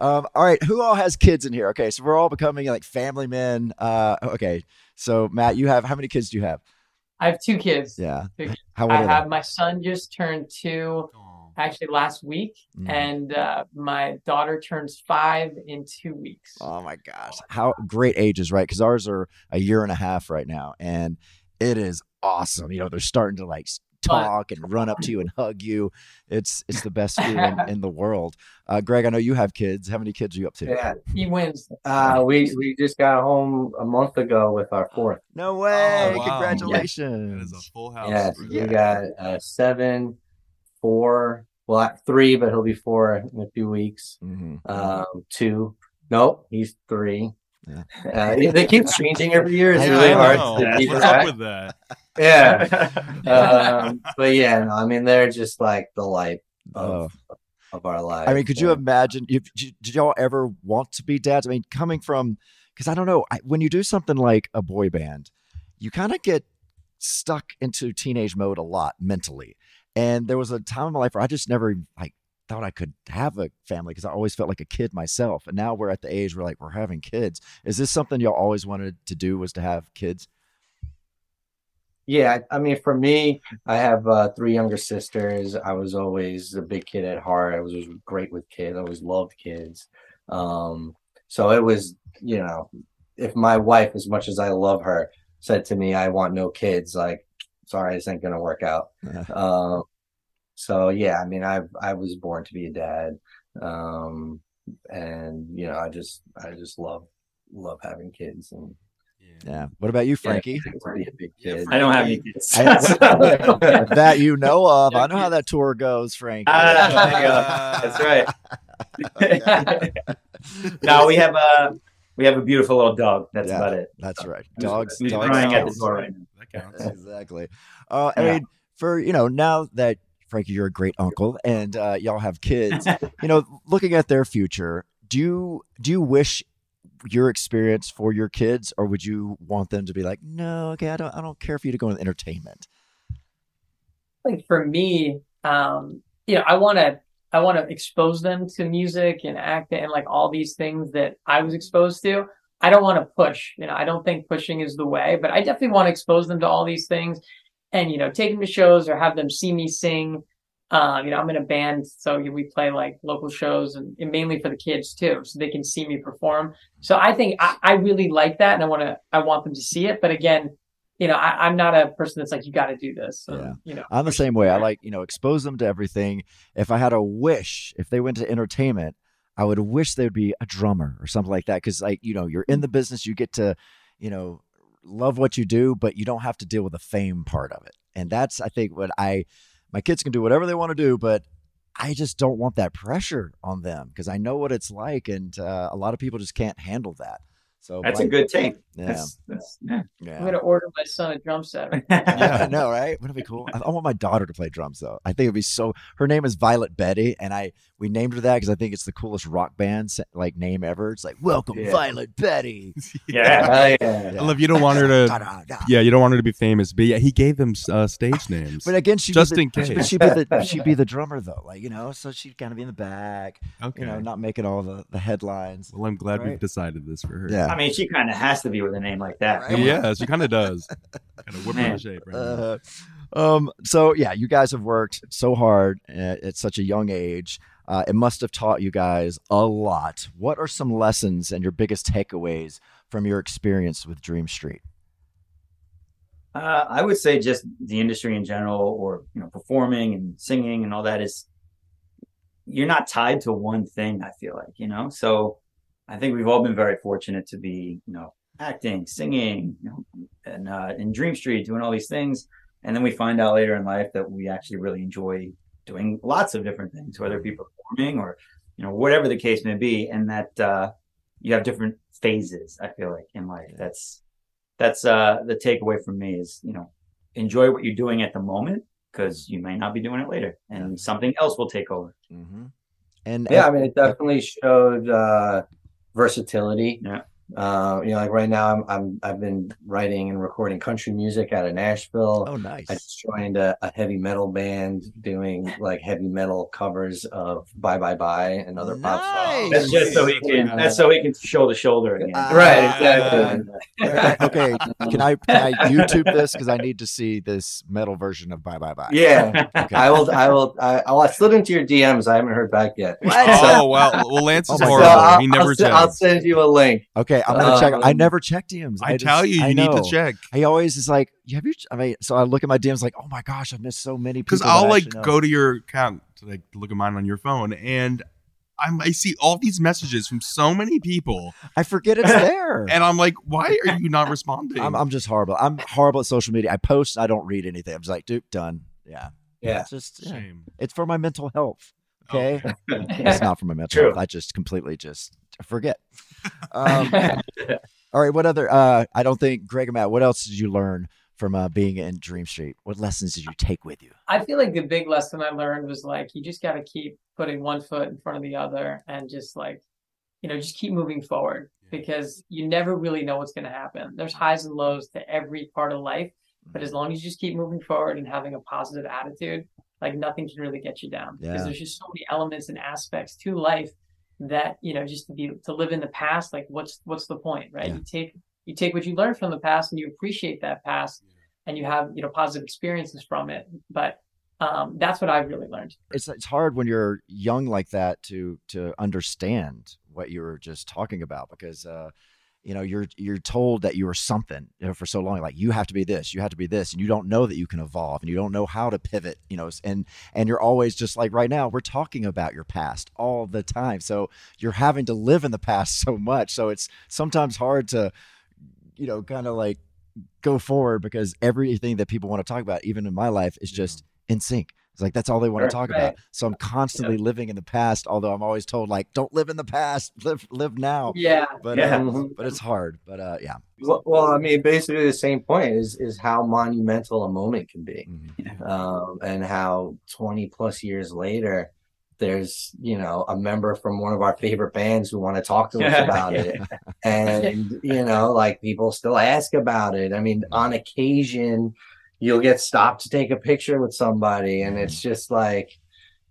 Speaker 5: Um, all right, who all has kids in here? Okay, so we're all becoming like family men. Uh, okay, so Matt, you have how many kids do you have?
Speaker 10: I have two kids.
Speaker 5: Yeah.
Speaker 10: Two-
Speaker 5: How old
Speaker 10: I
Speaker 5: are they?
Speaker 10: have my son just turned two actually last week,
Speaker 5: Mhm.
Speaker 10: and uh, my daughter turns five in two weeks.
Speaker 5: Oh my gosh, how great ages, right? Because ours are a year and a half right now, and it is awesome. You know, they're starting to like s- talk and run up to you and hug you. It's it's the best feeling <laughs> in the world. Uh, Greg, I know you have kids. How many kids are you up to?
Speaker 9: Yeah.
Speaker 10: He wins.
Speaker 9: Uh, we we just got home a month ago with our fourth.
Speaker 5: No way!
Speaker 6: wow.
Speaker 5: Congratulations!
Speaker 6: That is a full house.
Speaker 9: Yes,
Speaker 6: for
Speaker 9: we
Speaker 6: you.
Speaker 9: got uh, seven, four. Well, at three, but he'll be four in a few weeks.
Speaker 5: Mhm.
Speaker 9: Um, two. Nope, he's three.
Speaker 5: Yeah.
Speaker 9: Uh, they keep changing every year. It's
Speaker 5: I
Speaker 9: really
Speaker 5: know.
Speaker 9: hard
Speaker 6: Oh,
Speaker 9: to keep
Speaker 6: what's up with that?
Speaker 9: Yeah. <laughs> um, but yeah, no, I mean, they're just like the light of, of our life.
Speaker 5: I mean, could you imagine? If, did did y'all ever want to be dads? I mean, coming from, because I don't know, I, when you do something like a boy band, you kind of get stuck into teenage mode a lot mentally. And there was a time in my life where I just never like thought I could have a family because I always felt like a kid myself. And now we're at the age where like we're having kids. Is this something y'all always wanted to do? Was to have kids?
Speaker 9: Yeah, I mean, for me, I have uh, three younger sisters. I was always a big kid at heart. I was great with kids. I always loved kids. Um, so it was, you know, if my wife, as much as I love her, said to me, "I want no kids," like, sorry, this ain't gonna work out. Um, so yeah, I mean, I I was born to be a dad, um, and you know, I just I just love love having kids and
Speaker 5: Yeah. What about you,
Speaker 9: yeah,
Speaker 5: Frankie?
Speaker 9: to be a big kid.
Speaker 8: I don't have any kids. <laughs> <laughs>
Speaker 5: That you know of. I know how that tour goes, Frankie.
Speaker 8: There you go. <laughs> That's right. no, we have a we have a beautiful little dog. That's
Speaker 5: Yeah,
Speaker 8: about it.
Speaker 5: That's right. Dogs.
Speaker 8: who's
Speaker 5: dogs
Speaker 8: crying at the door right now.
Speaker 6: That counts.
Speaker 5: exactly. Uh, I
Speaker 8: Yeah.
Speaker 5: mean, for you know, now that Frankie, you're a great uncle, and uh, y'all have kids. you know, looking at their future, do you do you wish your experience for your kids, or would you want them to be like, no, okay, I don't, I don't care for you to go into entertainment.
Speaker 10: like for me, um, you know, I want to, I want to expose them to music and acting and like all these things that I was exposed to. I don't want to push, you know, I don't think pushing is the way, but I definitely want to expose them to all these things and, you know, take them to shows or have them see me sing. Um, you know, I'm in a band, so we play like local shows and, and mainly for the kids too, so they can see me perform. So I think I, I really like that and I want to, I want them to see it. But again, you know, I, I'm not a person that's like, you got to do this. So,
Speaker 5: Yeah.
Speaker 10: You know,
Speaker 5: I'm the same way. I like, you know, expose them to everything. If I had a wish, if they went to entertainment, I would wish they would be a drummer or something like that. Cause like, you know, you're in the business, you get to, you know, love what you do, but you don't have to deal with the fame part of it. And that's, I think, what I, my kids can do whatever they want to do, but I just don't want that pressure on them because I know what it's like. And uh, a lot of people just can't handle that. So
Speaker 8: That's
Speaker 5: like-
Speaker 8: a good take.
Speaker 5: Yeah.
Speaker 8: That's, that's, yeah.
Speaker 5: yeah.
Speaker 10: I'm gonna order my son a drum set. <laughs>
Speaker 5: yeah, I know, right? Wouldn't it be cool? I, I want my daughter to play drums, though. I think it'd be so. Her name is Violet Betty, and I we named her that because I think it's the coolest rock band like name ever. It's like Welcome,
Speaker 9: Yeah.
Speaker 5: Violet Betty. <laughs>
Speaker 8: Yeah.
Speaker 9: Yeah.
Speaker 6: I love you. Don't want her to. Yeah, you don't want her to be famous, but yeah, he gave them uh, stage names.
Speaker 5: But again, she'd
Speaker 6: just
Speaker 5: be
Speaker 6: in
Speaker 5: the,
Speaker 6: case.
Speaker 5: But she'd be the <laughs> she'd be the drummer though, like you know. So she'd kind of be in the back,
Speaker 6: okay.
Speaker 5: you know, not making all the the headlines.
Speaker 6: well, I'm glad
Speaker 5: Right.
Speaker 6: we've decided this for her.
Speaker 5: Yeah.
Speaker 8: I mean, she kind of has to be with a name like that.
Speaker 5: Right.
Speaker 6: Yeah, she kind of does. <laughs> kind of whip her
Speaker 8: Man.
Speaker 6: into shape right.
Speaker 5: Uh, um. So yeah, you guys have worked so hard at, at such a young age. Uh, it must have taught you guys a lot. What are some lessons and your biggest takeaways from your experience with Dream Street?
Speaker 8: Uh, I would say just the industry in general, or you know, performing and singing and all that is you're not tied to one thing. I feel like you know, so I think we've all been very fortunate to be you know acting, singing, you know, and uh, in Dream Street doing all these things, and then we find out later in life that we actually really enjoy doing lots of different things, whether it be performing or you know whatever the case may be, and that uh, you have different phases. I feel like in life, that's that's uh the takeaway from me is you know enjoy what you're doing at the moment because you may not be doing it later and something else will take over
Speaker 5: Mm-hmm. And
Speaker 9: Yeah, I mean, it definitely showed uh, versatility.
Speaker 8: Yeah.
Speaker 9: Uh, you know, like right now, I'm, I'm I've been writing and recording country music out of Nashville.
Speaker 5: Oh, nice.
Speaker 9: I just joined a, a heavy metal band doing like heavy metal covers of Bye Bye Bye and other pop songs.
Speaker 8: That's just so he can. That's so he can shoulder shoulder again. <laughs>
Speaker 9: right, exactly. <laughs>
Speaker 5: okay, can I can I YouTube this because I need to see this metal version of Bye Bye Bye.
Speaker 9: Yeah,
Speaker 5: Okay.
Speaker 9: I will. I will. I, I'll I slid into your DMs. I haven't heard back yet.
Speaker 6: Oh, well, well, Lance is
Speaker 9: So
Speaker 6: horrible.
Speaker 9: I'll-
Speaker 6: He never
Speaker 9: I'll, I'll send you a link.
Speaker 5: Okay, I'm gonna check. I
Speaker 9: Um,
Speaker 5: never check DMs.
Speaker 6: I tell you, you need to check.
Speaker 5: He always is like, you "Have you?" I mean, so I look at my DMs like, "Oh my gosh, I've missed so many people."
Speaker 6: Because I'll like go to your account to like look at mine on your phone, and I'm, I see all these messages from so many people.
Speaker 5: I forget it's <laughs> there,
Speaker 6: and I'm like, why are <laughs> you not responding?
Speaker 5: I'm, I'm just horrible. I'm horrible at social media. I post, I don't read anything. I'm just like, dude, done. Yeah,
Speaker 9: Yeah.
Speaker 5: It's just yeah.
Speaker 6: Shame.
Speaker 5: It's for my mental health. Okay, it's not for my mental
Speaker 8: True.
Speaker 5: health. I just completely just forget. <laughs> Um, <laughs> all right, what other? Uh, I don't think Greg and Matt. What else did you learn from uh, being in Dream Street? What lessons did you take with you?
Speaker 10: I feel like the big lesson I learned was like you just got to keep putting one foot in front of the other and just like you know just keep moving forward because you never really know what's going to happen. There's highs and lows to every part of life, but as long as you just keep moving forward and having a positive attitude, like nothing can really get you down because there's just so many elements and aspects to life that you know just to be to live in the past like what's what's the point right?
Speaker 5: Yeah.
Speaker 10: you take you take what you learned from the past and you appreciate that past and you have you know positive experiences from it. But um that's what i've really learned.
Speaker 5: It's it's hard when you're young like that to to understand what you were just talking about because uh, you know you're you're told that you are something you know for so long like you have to be this you have to be this and you don't know that you can evolve and you don't know how to pivot you know and and you're always just like right now we're talking about your past all the time so you're having to live in the past <laughs> so much so it's sometimes hard to you know kind of like go forward because everything that people want to talk about even in my life is just NSYNC it's like that's all they want to talk
Speaker 10: Right.
Speaker 5: about so i'm constantly living in the past although i'm always told like don't live in the past live live now.
Speaker 10: Yeah
Speaker 5: but
Speaker 8: Yeah.
Speaker 5: uh, but it's hard but uh yeah.
Speaker 9: Well, well, I mean, basically the same point is is how monumental a moment can be, um, and how twenty plus years later, there's you know a member from one of our favorite bands who want to talk to us about it, <laughs> and you know like people still ask about it. I mean, on occasion, you'll get stopped to take a picture with somebody, and it's just like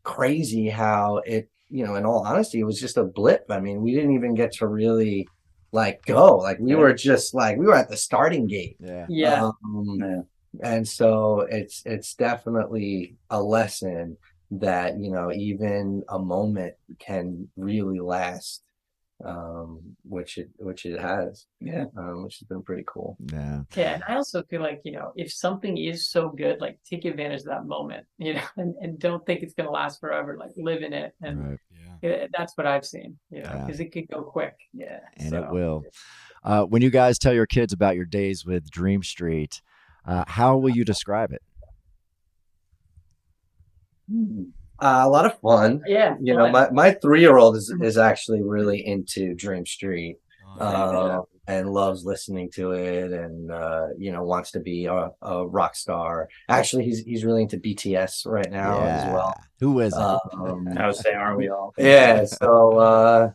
Speaker 9: crazy how it. You know, in all honesty, it was just a blip. I mean, we didn't even get to really like go. Like we
Speaker 8: Yeah.
Speaker 9: were just like we were at the starting gate.
Speaker 5: yeah
Speaker 10: yeah
Speaker 9: Um,
Speaker 8: Yeah.
Speaker 9: and so it's it's definitely a lesson that you know even a moment can really last um which it which it has.
Speaker 8: Yeah.
Speaker 9: um which has been pretty cool.
Speaker 5: Yeah.
Speaker 10: Yeah and i also feel like you know if something is so good like take advantage of that moment <laughs> you know and, and don't think it's going to last forever like live in it and
Speaker 5: right.
Speaker 6: Yeah.
Speaker 10: it- that's what i've seen you know
Speaker 5: Yeah.
Speaker 10: because it could go quick. Yeah
Speaker 5: and
Speaker 10: so-
Speaker 5: it will. Uh when you guys tell your kids about your days with dream street uh how will you describe it
Speaker 9: uh, a lot of fun.
Speaker 10: Yeah
Speaker 9: you know my, my three-year-old is is actually really into dream street uh, and loves listening to it and uh, you know wants to be a, a rock star. Actually he's he's really into bts right now as well.
Speaker 5: Who is it
Speaker 9: um,
Speaker 8: I would say, aren't we all?
Speaker 9: yeah so uh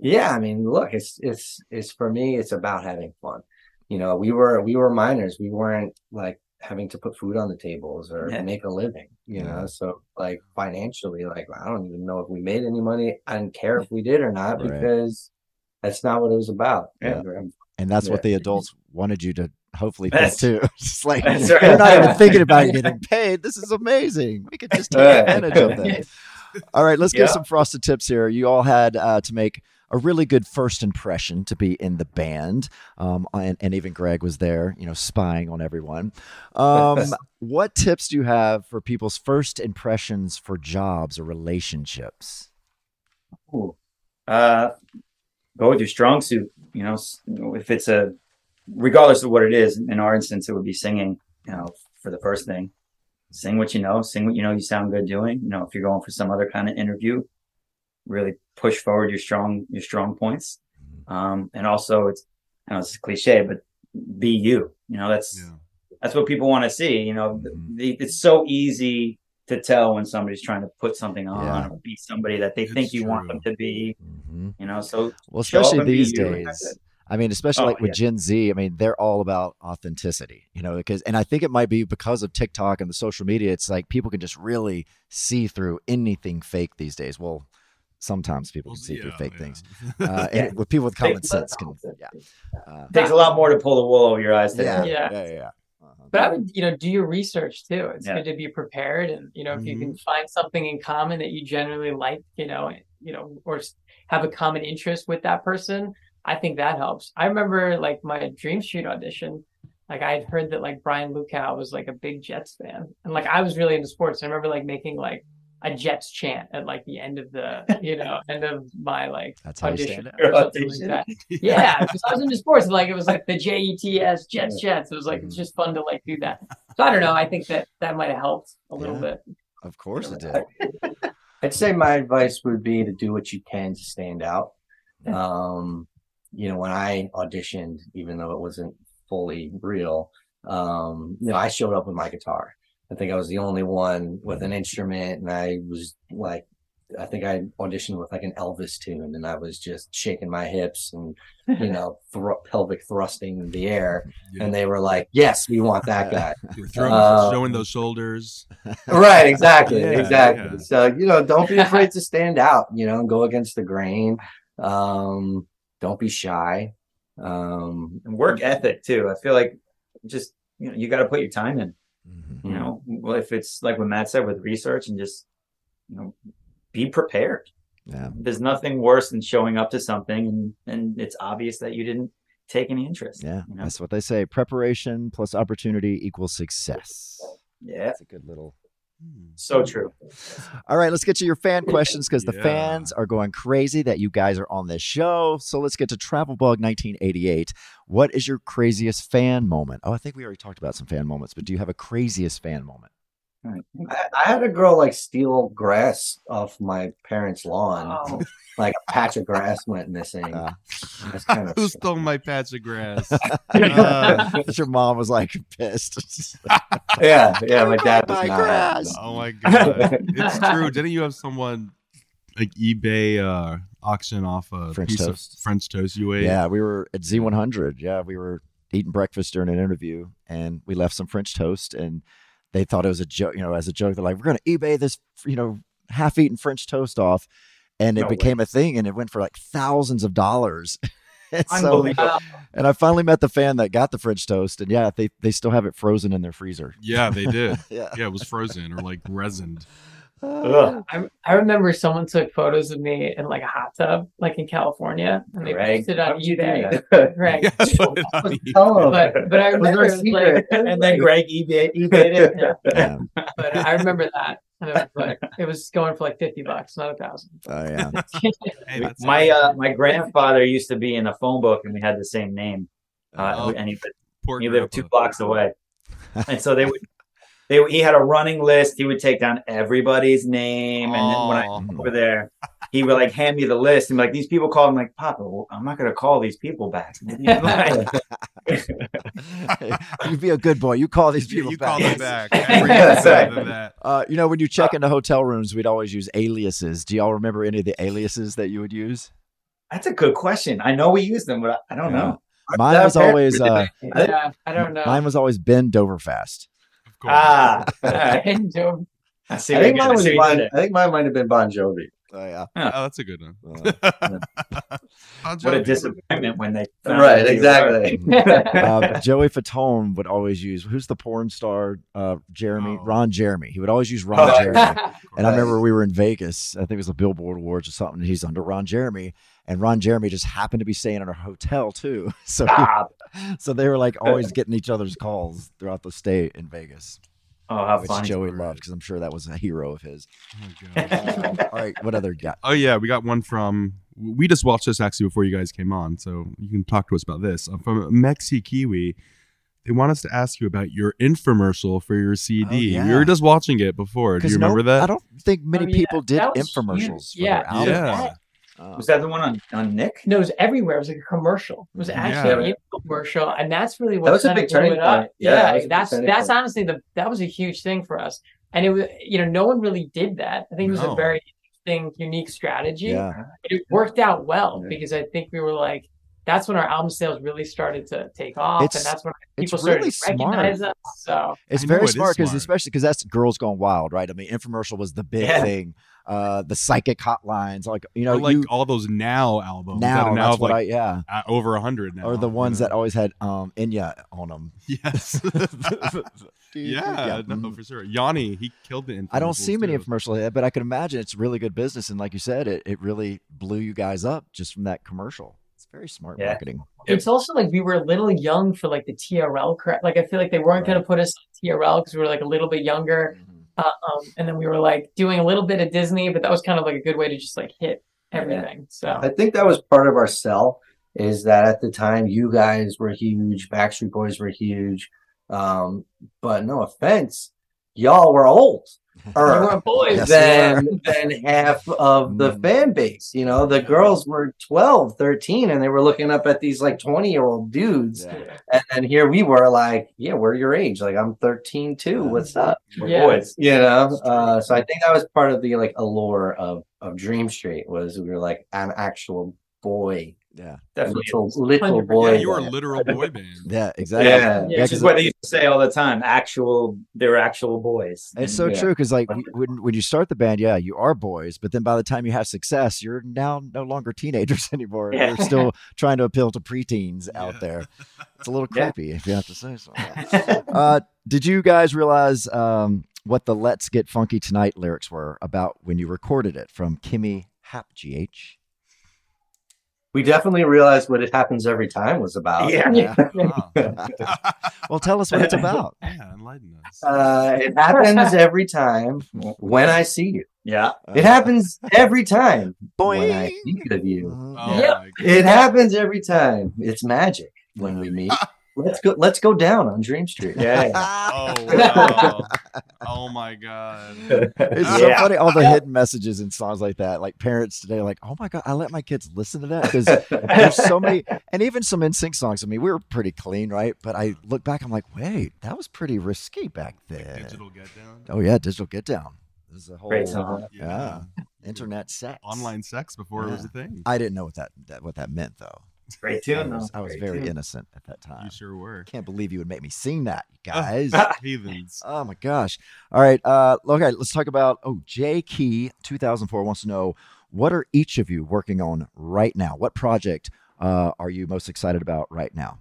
Speaker 9: yeah i mean look it's it's it's for me it's about having fun. You know we were we were minors. We weren't like having to put food on the tables or
Speaker 8: Yeah.
Speaker 9: make a living you know? So like financially like i don't even know if we made any money. I didn't care if we did or not
Speaker 5: Right.
Speaker 9: because that's not what it was about.
Speaker 8: Yeah.
Speaker 5: and that's what the adults wanted you to hopefully think too. <laughs> Just like
Speaker 8: that's
Speaker 5: you're not even thinking about <laughs> getting paid. This is amazing. We could just take advantage of that. <laughs> All right let's give
Speaker 8: Yeah.
Speaker 5: some frosted tips here. You all had uh to make a really good first impression to be in the band um and, and even greg was there you know spying on everyone um <laughs> what tips do you have for people's first impressions for jobs or relationships
Speaker 8: Ooh. Uh, go with your strong suit. You know, if it's a, regardless of what it is. In our instance, it would be singing. You know, for the first thing, sing what you know, sing what you know you sound good doing. You know, if you're going for some other kind of interview, really push forward your strong your strong points. Um, and also, it's I know it's cliche, but be you. You know, that's
Speaker 6: Yeah.
Speaker 8: that's what people want to see. You know, the, it's so easy to tell when somebody's trying to put something on
Speaker 5: Yeah.
Speaker 8: or be somebody that they
Speaker 6: It's
Speaker 8: think you want them to be.
Speaker 5: Mhm.
Speaker 8: You know, so
Speaker 5: Well, especially these
Speaker 8: you,
Speaker 5: days. I mean, especially
Speaker 8: Oh,
Speaker 5: like with
Speaker 8: yeah.
Speaker 5: Gen Z, I mean, they're all about authenticity, you know, because, and I think it might be because of TikTok and the social media. It's like people can just really see through anything fake these days. Well, sometimes people can see through fake things. Uh, <laughs>
Speaker 8: Yeah.
Speaker 5: and with people with common
Speaker 8: Fake-
Speaker 5: sense can, yeah. Uh,
Speaker 8: takes a lot more to pull the wool over your eyes. Today.
Speaker 5: yeah,
Speaker 10: Yeah.
Speaker 5: yeah, yeah, yeah.
Speaker 10: But I would, you know, do your research too. It's
Speaker 8: Yeah.
Speaker 10: good to be prepared, and you know, if you
Speaker 5: Mm-hmm.
Speaker 10: can find something in common that you generally like, you know, you know, or have a common interest with that person, I think that helps. I remember like my Dream Street audition. Like I had heard that like Brian Lukow was like a big Jets fan, and like I was really into sports. I remember like making like a Jets chant at like the end of the, you know, <laughs> end of my like
Speaker 5: That's how you
Speaker 10: audition
Speaker 5: stand
Speaker 10: or
Speaker 5: out.
Speaker 10: something like that. <laughs> Yeah, because I was into sports. Like it was like the J E T S Jets Jets. It was like it's just fun to like do that. So I don't know. I think that that might have helped a little
Speaker 5: Yeah.
Speaker 10: bit.
Speaker 5: Of course it did. <laughs>
Speaker 9: I'd say my advice would be to do what you can to stand out. Um, you know, when I auditioned, even though it wasn't fully real, um, you know, I showed up with my guitar. I think I was the only one with an instrument, and I was like, I think I auditioned with like an Elvis tune, and I was just shaking my hips and you know, <laughs> thro- pelvic thrusting in the air, and they were like, "Yes, we want that <laughs> guy."
Speaker 6: You were throwing,
Speaker 9: Uh,
Speaker 6: showing those shoulders. <laughs>
Speaker 9: right exactly
Speaker 6: Yeah,
Speaker 9: exactly
Speaker 6: yeah.
Speaker 9: so you know don't be afraid to stand out you know and go against the grain um don't be shy um
Speaker 8: and work ethic too. I feel like just you know you got to put your time in.
Speaker 5: Mm-hmm.
Speaker 8: You know, well if it's like what Matt said with research and just you know be prepared.
Speaker 5: Yeah.
Speaker 8: There's nothing worse than showing up to something and and it's obvious that you didn't take any interest.
Speaker 5: Yeah,
Speaker 8: you know?
Speaker 5: that's what they say. Preparation plus opportunity equals success.
Speaker 8: Yeah.
Speaker 5: That's a good little. Hmm.
Speaker 8: So true.
Speaker 5: All right, let's get to your fan questions because the
Speaker 6: Yeah.
Speaker 5: fans are going crazy that you guys are on this show. So let's get to Travel Bug 1988. What is your craziest fan moment? Oh, I think we already talked about some fan moments, but do you have a craziest fan moment?
Speaker 9: I, I had a girl like steal grass off my parents lawn
Speaker 10: Oh. <laughs>
Speaker 9: like a patch of grass went missing that's kind of
Speaker 6: Who stole my patch of grass? <laughs> Uh,
Speaker 5: Your mom was like pissed. <laughs>
Speaker 9: yeah yeah my dad was
Speaker 5: my
Speaker 9: not
Speaker 5: grass.
Speaker 6: oh my god, it's true. Didn't you have someone like eBay uh, auction off a
Speaker 5: French
Speaker 6: piece
Speaker 5: toast.
Speaker 6: of French toast you ate?
Speaker 5: Yeah, we were at Z100. Yeah, we were eating breakfast during an interview, and we left some French toast, and they thought it was a joke. You know, as a joke, they're like, "We're going to eBay this, you know, half-eaten French toast off," and it
Speaker 8: No way.
Speaker 5: became a thing, and it went for like thousands of dollars. <laughs> and so,
Speaker 8: Unbelievable.
Speaker 5: and I finally met the fan that got the French toast, and yeah, they they still have it frozen in their freezer.
Speaker 6: Yeah, they did. <laughs>
Speaker 5: Yeah.
Speaker 6: yeah, it was frozen or like resined.
Speaker 8: Ugh.
Speaker 10: I, I remember someone took photos of me in like a hot tub, like in California, and they
Speaker 8: Greg,
Speaker 10: posted
Speaker 8: how
Speaker 10: on
Speaker 8: did you do
Speaker 10: eBay. <laughs> Greg.
Speaker 6: Yeah, so <laughs> <laughs>
Speaker 9: oh
Speaker 10: but but I remember it was like,
Speaker 8: and then Greg eBay eBayed it.
Speaker 10: yeah,
Speaker 5: Yeah.
Speaker 10: but I remember that. And it was like it was going for like fifty bucks, not a thousand.
Speaker 5: Oh yeah.
Speaker 6: Hey,
Speaker 8: My uh my grandfather used to be in a phone book and we had the same name. Uh,
Speaker 6: Oh,
Speaker 8: and he,
Speaker 6: poor
Speaker 8: he lived two blocks away. And so they would they he had a running list. He would take down everybody's name and then when I went over there, he would like hand me the list and be like these people call him like Papa, well, I'm not gonna call these people back. <laughs> <laughs>
Speaker 5: you be a good boy. You call these <laughs> people
Speaker 6: you
Speaker 5: back.
Speaker 6: call them back. Every
Speaker 8: right.
Speaker 6: that.
Speaker 5: Uh, you know, when you check into hotel rooms, we'd always use aliases. Do y'all remember any of the aliases that you would use?
Speaker 8: That's a good question. I know we use them, but I, I don't know.
Speaker 5: Mine was always uh,
Speaker 10: Yeah, I don't know.
Speaker 5: mine was always Ben Doverfast.
Speaker 6: Of course.
Speaker 8: Ah, all right.
Speaker 10: And
Speaker 8: I see.
Speaker 9: I
Speaker 8: what
Speaker 9: think mine was
Speaker 8: see
Speaker 9: bon, I think mine might have been Bon Jovi.
Speaker 5: Oh yeah.
Speaker 6: Oh, that's a good one. <laughs>
Speaker 5: Uh,
Speaker 8: What a disappointment when they found
Speaker 9: Right, exactly. <laughs>
Speaker 5: uh, Joey Fatone would always use who's the porn star? Uh, Jeremy,
Speaker 6: Oh.
Speaker 5: Ron Jeremy. He would always use Ron
Speaker 8: Oh.
Speaker 5: Jeremy. <laughs> And I remember we were in Vegas. I think it was the Billboard Awards or something. He's under Ron Jeremy, and Ron Jeremy just happened to be staying in a hotel too. So,
Speaker 8: were. Stop.
Speaker 5: so they were like always getting each other's calls throughout the stay in Vegas,
Speaker 8: Oh, how
Speaker 5: which
Speaker 8: funny.
Speaker 5: Joey loved because I'm sure that was a hero of his.
Speaker 6: Oh my gosh.
Speaker 5: Um, all right, what other got?
Speaker 6: Oh yeah, we got one from. We just watched this actually before you guys came on, so you can talk to us about this. Uh, from Mexi Kiwi, they want us to ask you about your infomercial for your CD.
Speaker 5: Oh, yeah.
Speaker 6: We were just watching it before. Do you remember that?
Speaker 5: I don't think many
Speaker 10: Oh, yeah,
Speaker 5: people did infomercials.
Speaker 10: huge.
Speaker 5: For
Speaker 10: Yeah,
Speaker 5: their album.
Speaker 6: yeah.
Speaker 5: Uh,
Speaker 8: Was that the one on, on Nick?
Speaker 10: No, it was everywhere. It was like a commercial. It was actually
Speaker 6: Yeah.
Speaker 10: a commercial, and that's really what
Speaker 9: That was a big
Speaker 10: blew
Speaker 9: turning point. Yeah,
Speaker 10: Yeah,
Speaker 9: was
Speaker 10: that's that's
Speaker 9: point.
Speaker 10: honestly the that was a huge thing for us, and it was you know no one really did that. I think it was
Speaker 6: No.
Speaker 10: a very interesting, unique strategy.
Speaker 5: yeah.
Speaker 10: And it worked out well
Speaker 9: Yeah.
Speaker 10: because I think we were like that's when our album sales really started to take off,
Speaker 5: It's-
Speaker 10: and that's when
Speaker 5: it's
Speaker 10: people started
Speaker 5: really
Speaker 10: to recognize
Speaker 5: smart.
Speaker 10: us. So
Speaker 5: It's
Speaker 6: I
Speaker 5: very smart because especially because that's Girls Gone Wild, right? I mean, infomercial was the big
Speaker 8: Yeah.
Speaker 5: thing. Uh, the psychic hotlines, like you know,
Speaker 6: or like
Speaker 5: you,
Speaker 6: all those now albums
Speaker 5: now
Speaker 6: are now
Speaker 5: that's
Speaker 6: have
Speaker 5: what I yeah,
Speaker 6: uh, over a hundred now.
Speaker 5: or the ones
Speaker 6: know?
Speaker 5: that always had um Enya on them. <laughs>
Speaker 6: yes, <laughs> yeah, no,
Speaker 5: mhm.
Speaker 6: for sure. Yanni, he killed the.
Speaker 5: I don't see many
Speaker 6: too.
Speaker 5: infomercials, like but I can imagine it's really good business, and like you said, it it really blew you guys up just from that commercial. It's very smart
Speaker 8: Yeah.
Speaker 5: marketing.
Speaker 10: it's also like we were a little young for like the TRL. crap. Like I feel like they weren't going to put us on TRL because we were like a little bit younger. Uh, um, and then we were like doing a little bit of Disney, but that was kind of like a good way to just like hit everything. So
Speaker 9: I think that was part of our sell is that at the time you guys were huge, Backstreet Boys were huge. Um, but no offense, y'all were old. <laughs>
Speaker 10: we were boys.
Speaker 5: Yes,
Speaker 9: than than half of the
Speaker 5: Mm.
Speaker 9: fan base. You know, the girls were 12, 13, and they were looking up at these like 20 year old dudes.
Speaker 5: Yeah.
Speaker 9: And then here we were like, yeah, we're your age. Like I'm 13 too. What's up?
Speaker 8: We're
Speaker 10: Yeah.
Speaker 8: boys.
Speaker 9: You know? Uh, so I think that was part of the like allure of of Dream Street was we were like an actual boy.
Speaker 5: Yeah,
Speaker 8: Definitely.
Speaker 9: Little, little boy.
Speaker 6: Yeah, you were a literal boy band. <laughs>
Speaker 5: yeah, exactly.
Speaker 9: Yeah.
Speaker 10: Yeah,
Speaker 8: Which
Speaker 5: 'cause
Speaker 8: is what they used to say all the time. Actual, they're actual boys.
Speaker 5: It's so
Speaker 9: Yeah.
Speaker 5: true because like when when you start the band, yeah, you are boys, but then by the time you have success, you're now no longer teenagers <laughs> anymore.
Speaker 8: Yeah.
Speaker 5: You're still trying to appeal to preteens out there. <laughs> It's a little
Speaker 8: Yeah.
Speaker 5: creepy if you have to say so. uh, did you guys realize um, what the "Let's Get Funky Tonight" lyrics were about when you recorded it from Kimmy Hap GH?
Speaker 9: We definitely realized what it happens every time was about.
Speaker 8: Yeah.
Speaker 5: Yeah. <laughs> Well, tell us what it's about. <laughs>
Speaker 6: yeah, enlighten us.
Speaker 9: Uh, it happens every time when I see you.
Speaker 8: Yeah.
Speaker 9: It happens every time when I think of you.
Speaker 6: Oh
Speaker 10: Yep.
Speaker 9: It happens every time. It's magic when we meet. <laughs> Let's go. Let's go down on Dream Street.
Speaker 8: Yeah. <laughs>
Speaker 6: Oh wow. oh my god.
Speaker 5: It's so
Speaker 8: Yeah.
Speaker 5: funny all the hidden messages in songs like that. Like parents today, are like, oh my god, I let my kids listen to that because there's so many, and even some NSYNC songs. I mean, we were pretty clean, right? But I look back, I'm like, wait, that was pretty risky back then.
Speaker 6: Digital get down.
Speaker 5: Oh yeah, digital get down. This is a whole
Speaker 8: Great song.
Speaker 5: yeah, internet sex,
Speaker 6: Online sex before it was a thing.
Speaker 5: I didn't know what that, that what that meant though.
Speaker 8: Great
Speaker 5: I was,
Speaker 8: though.
Speaker 5: I was very
Speaker 8: tune.
Speaker 5: innocent at that time.
Speaker 6: You sure were.
Speaker 5: Can't believe you would make me sing that, you guys. <laughs>
Speaker 6: Heathens.
Speaker 5: Oh my gosh. All right. Uh, okay, let's talk about. Oh, J Key 2004 wants to know what are each of you working on right now? What project uh, are you most excited about right now?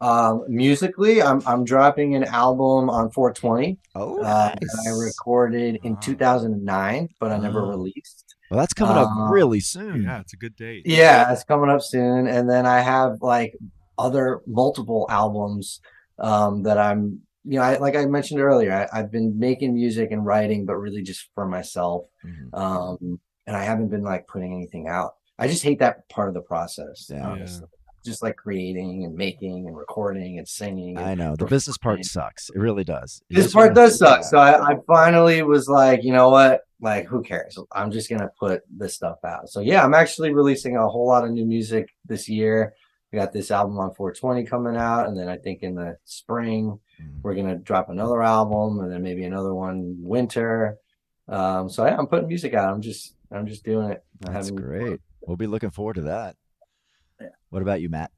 Speaker 9: Um, musically, I'm I'm dropping an album on 420
Speaker 5: Oh,
Speaker 9: uh, that I recorded in 2009, but I never
Speaker 5: Oh.
Speaker 9: released.
Speaker 5: Well, that's coming up
Speaker 9: uh,
Speaker 5: really soon.
Speaker 6: Yeah, it's a good date.
Speaker 9: Yeah, it's coming up soon, and then I have like other multiple albums um, that I'm. You know, I, like I mentioned earlier, I, I've been making music and writing, but really just for myself.
Speaker 5: Mhm.
Speaker 9: um, and I haven't been like putting anything out. I just hate that part of the process.
Speaker 5: Yeah.
Speaker 9: honestly. Just like creating and making and recording and singing. and
Speaker 5: I know the business part sucks. It really does. You
Speaker 9: This part does suck. So I, I finally was like, you know what? Like, who cares? I'm just gonna put this stuff out. So yeah, I'm actually releasing a whole lot of new music this year. We got this album on 420 coming out, and then I think in the spring
Speaker 5: Mhm.
Speaker 9: we're gonna drop another album, and then maybe another one winter. Um, so yeah, I'm putting music out. I'm just, I'm just doing it. I'm
Speaker 5: That's
Speaker 9: having-
Speaker 5: great. We'll be looking forward to that. yeah. What about you, Matt?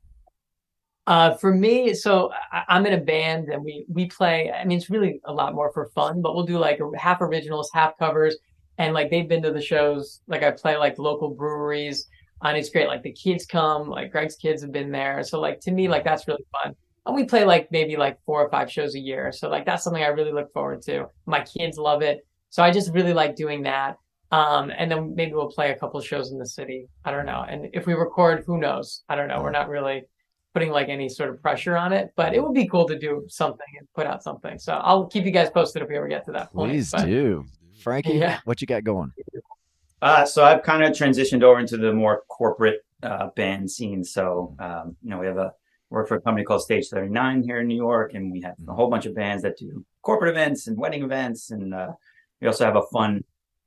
Speaker 10: Uh, for me, so I'm in a band and we we play. I mean, it's really a lot more for fun, but we'll do like half originals, half covers, and like they've been to the shows. Like I play like local breweries, and it's great. Like the kids come, like Greg's kids have been there, so like to me, like that's really fun. And we play like maybe like four or five shows a year, so like that's something I really look forward to. My kids love it, so I just really like doing that. Um, and then maybe we'll play a couple shows in the city. I don't know. And if we record, who knows? I don't know. We're not really putting like any sort of pressure on it, but it would be cool to do something and put out something. So I'll keep you guys posted if we ever get to that point.
Speaker 5: Please
Speaker 10: but-
Speaker 5: do, Frankie.
Speaker 10: Yeah.
Speaker 5: What you got going?
Speaker 8: Uh, so I've kind of transitioned over into the more corporate uh, band scene. So um, you know, we have a work for a company called Stage Thirty Nine here in New York, and we have a whole bunch of bands that do corporate events and wedding events, and uh, we also have a fun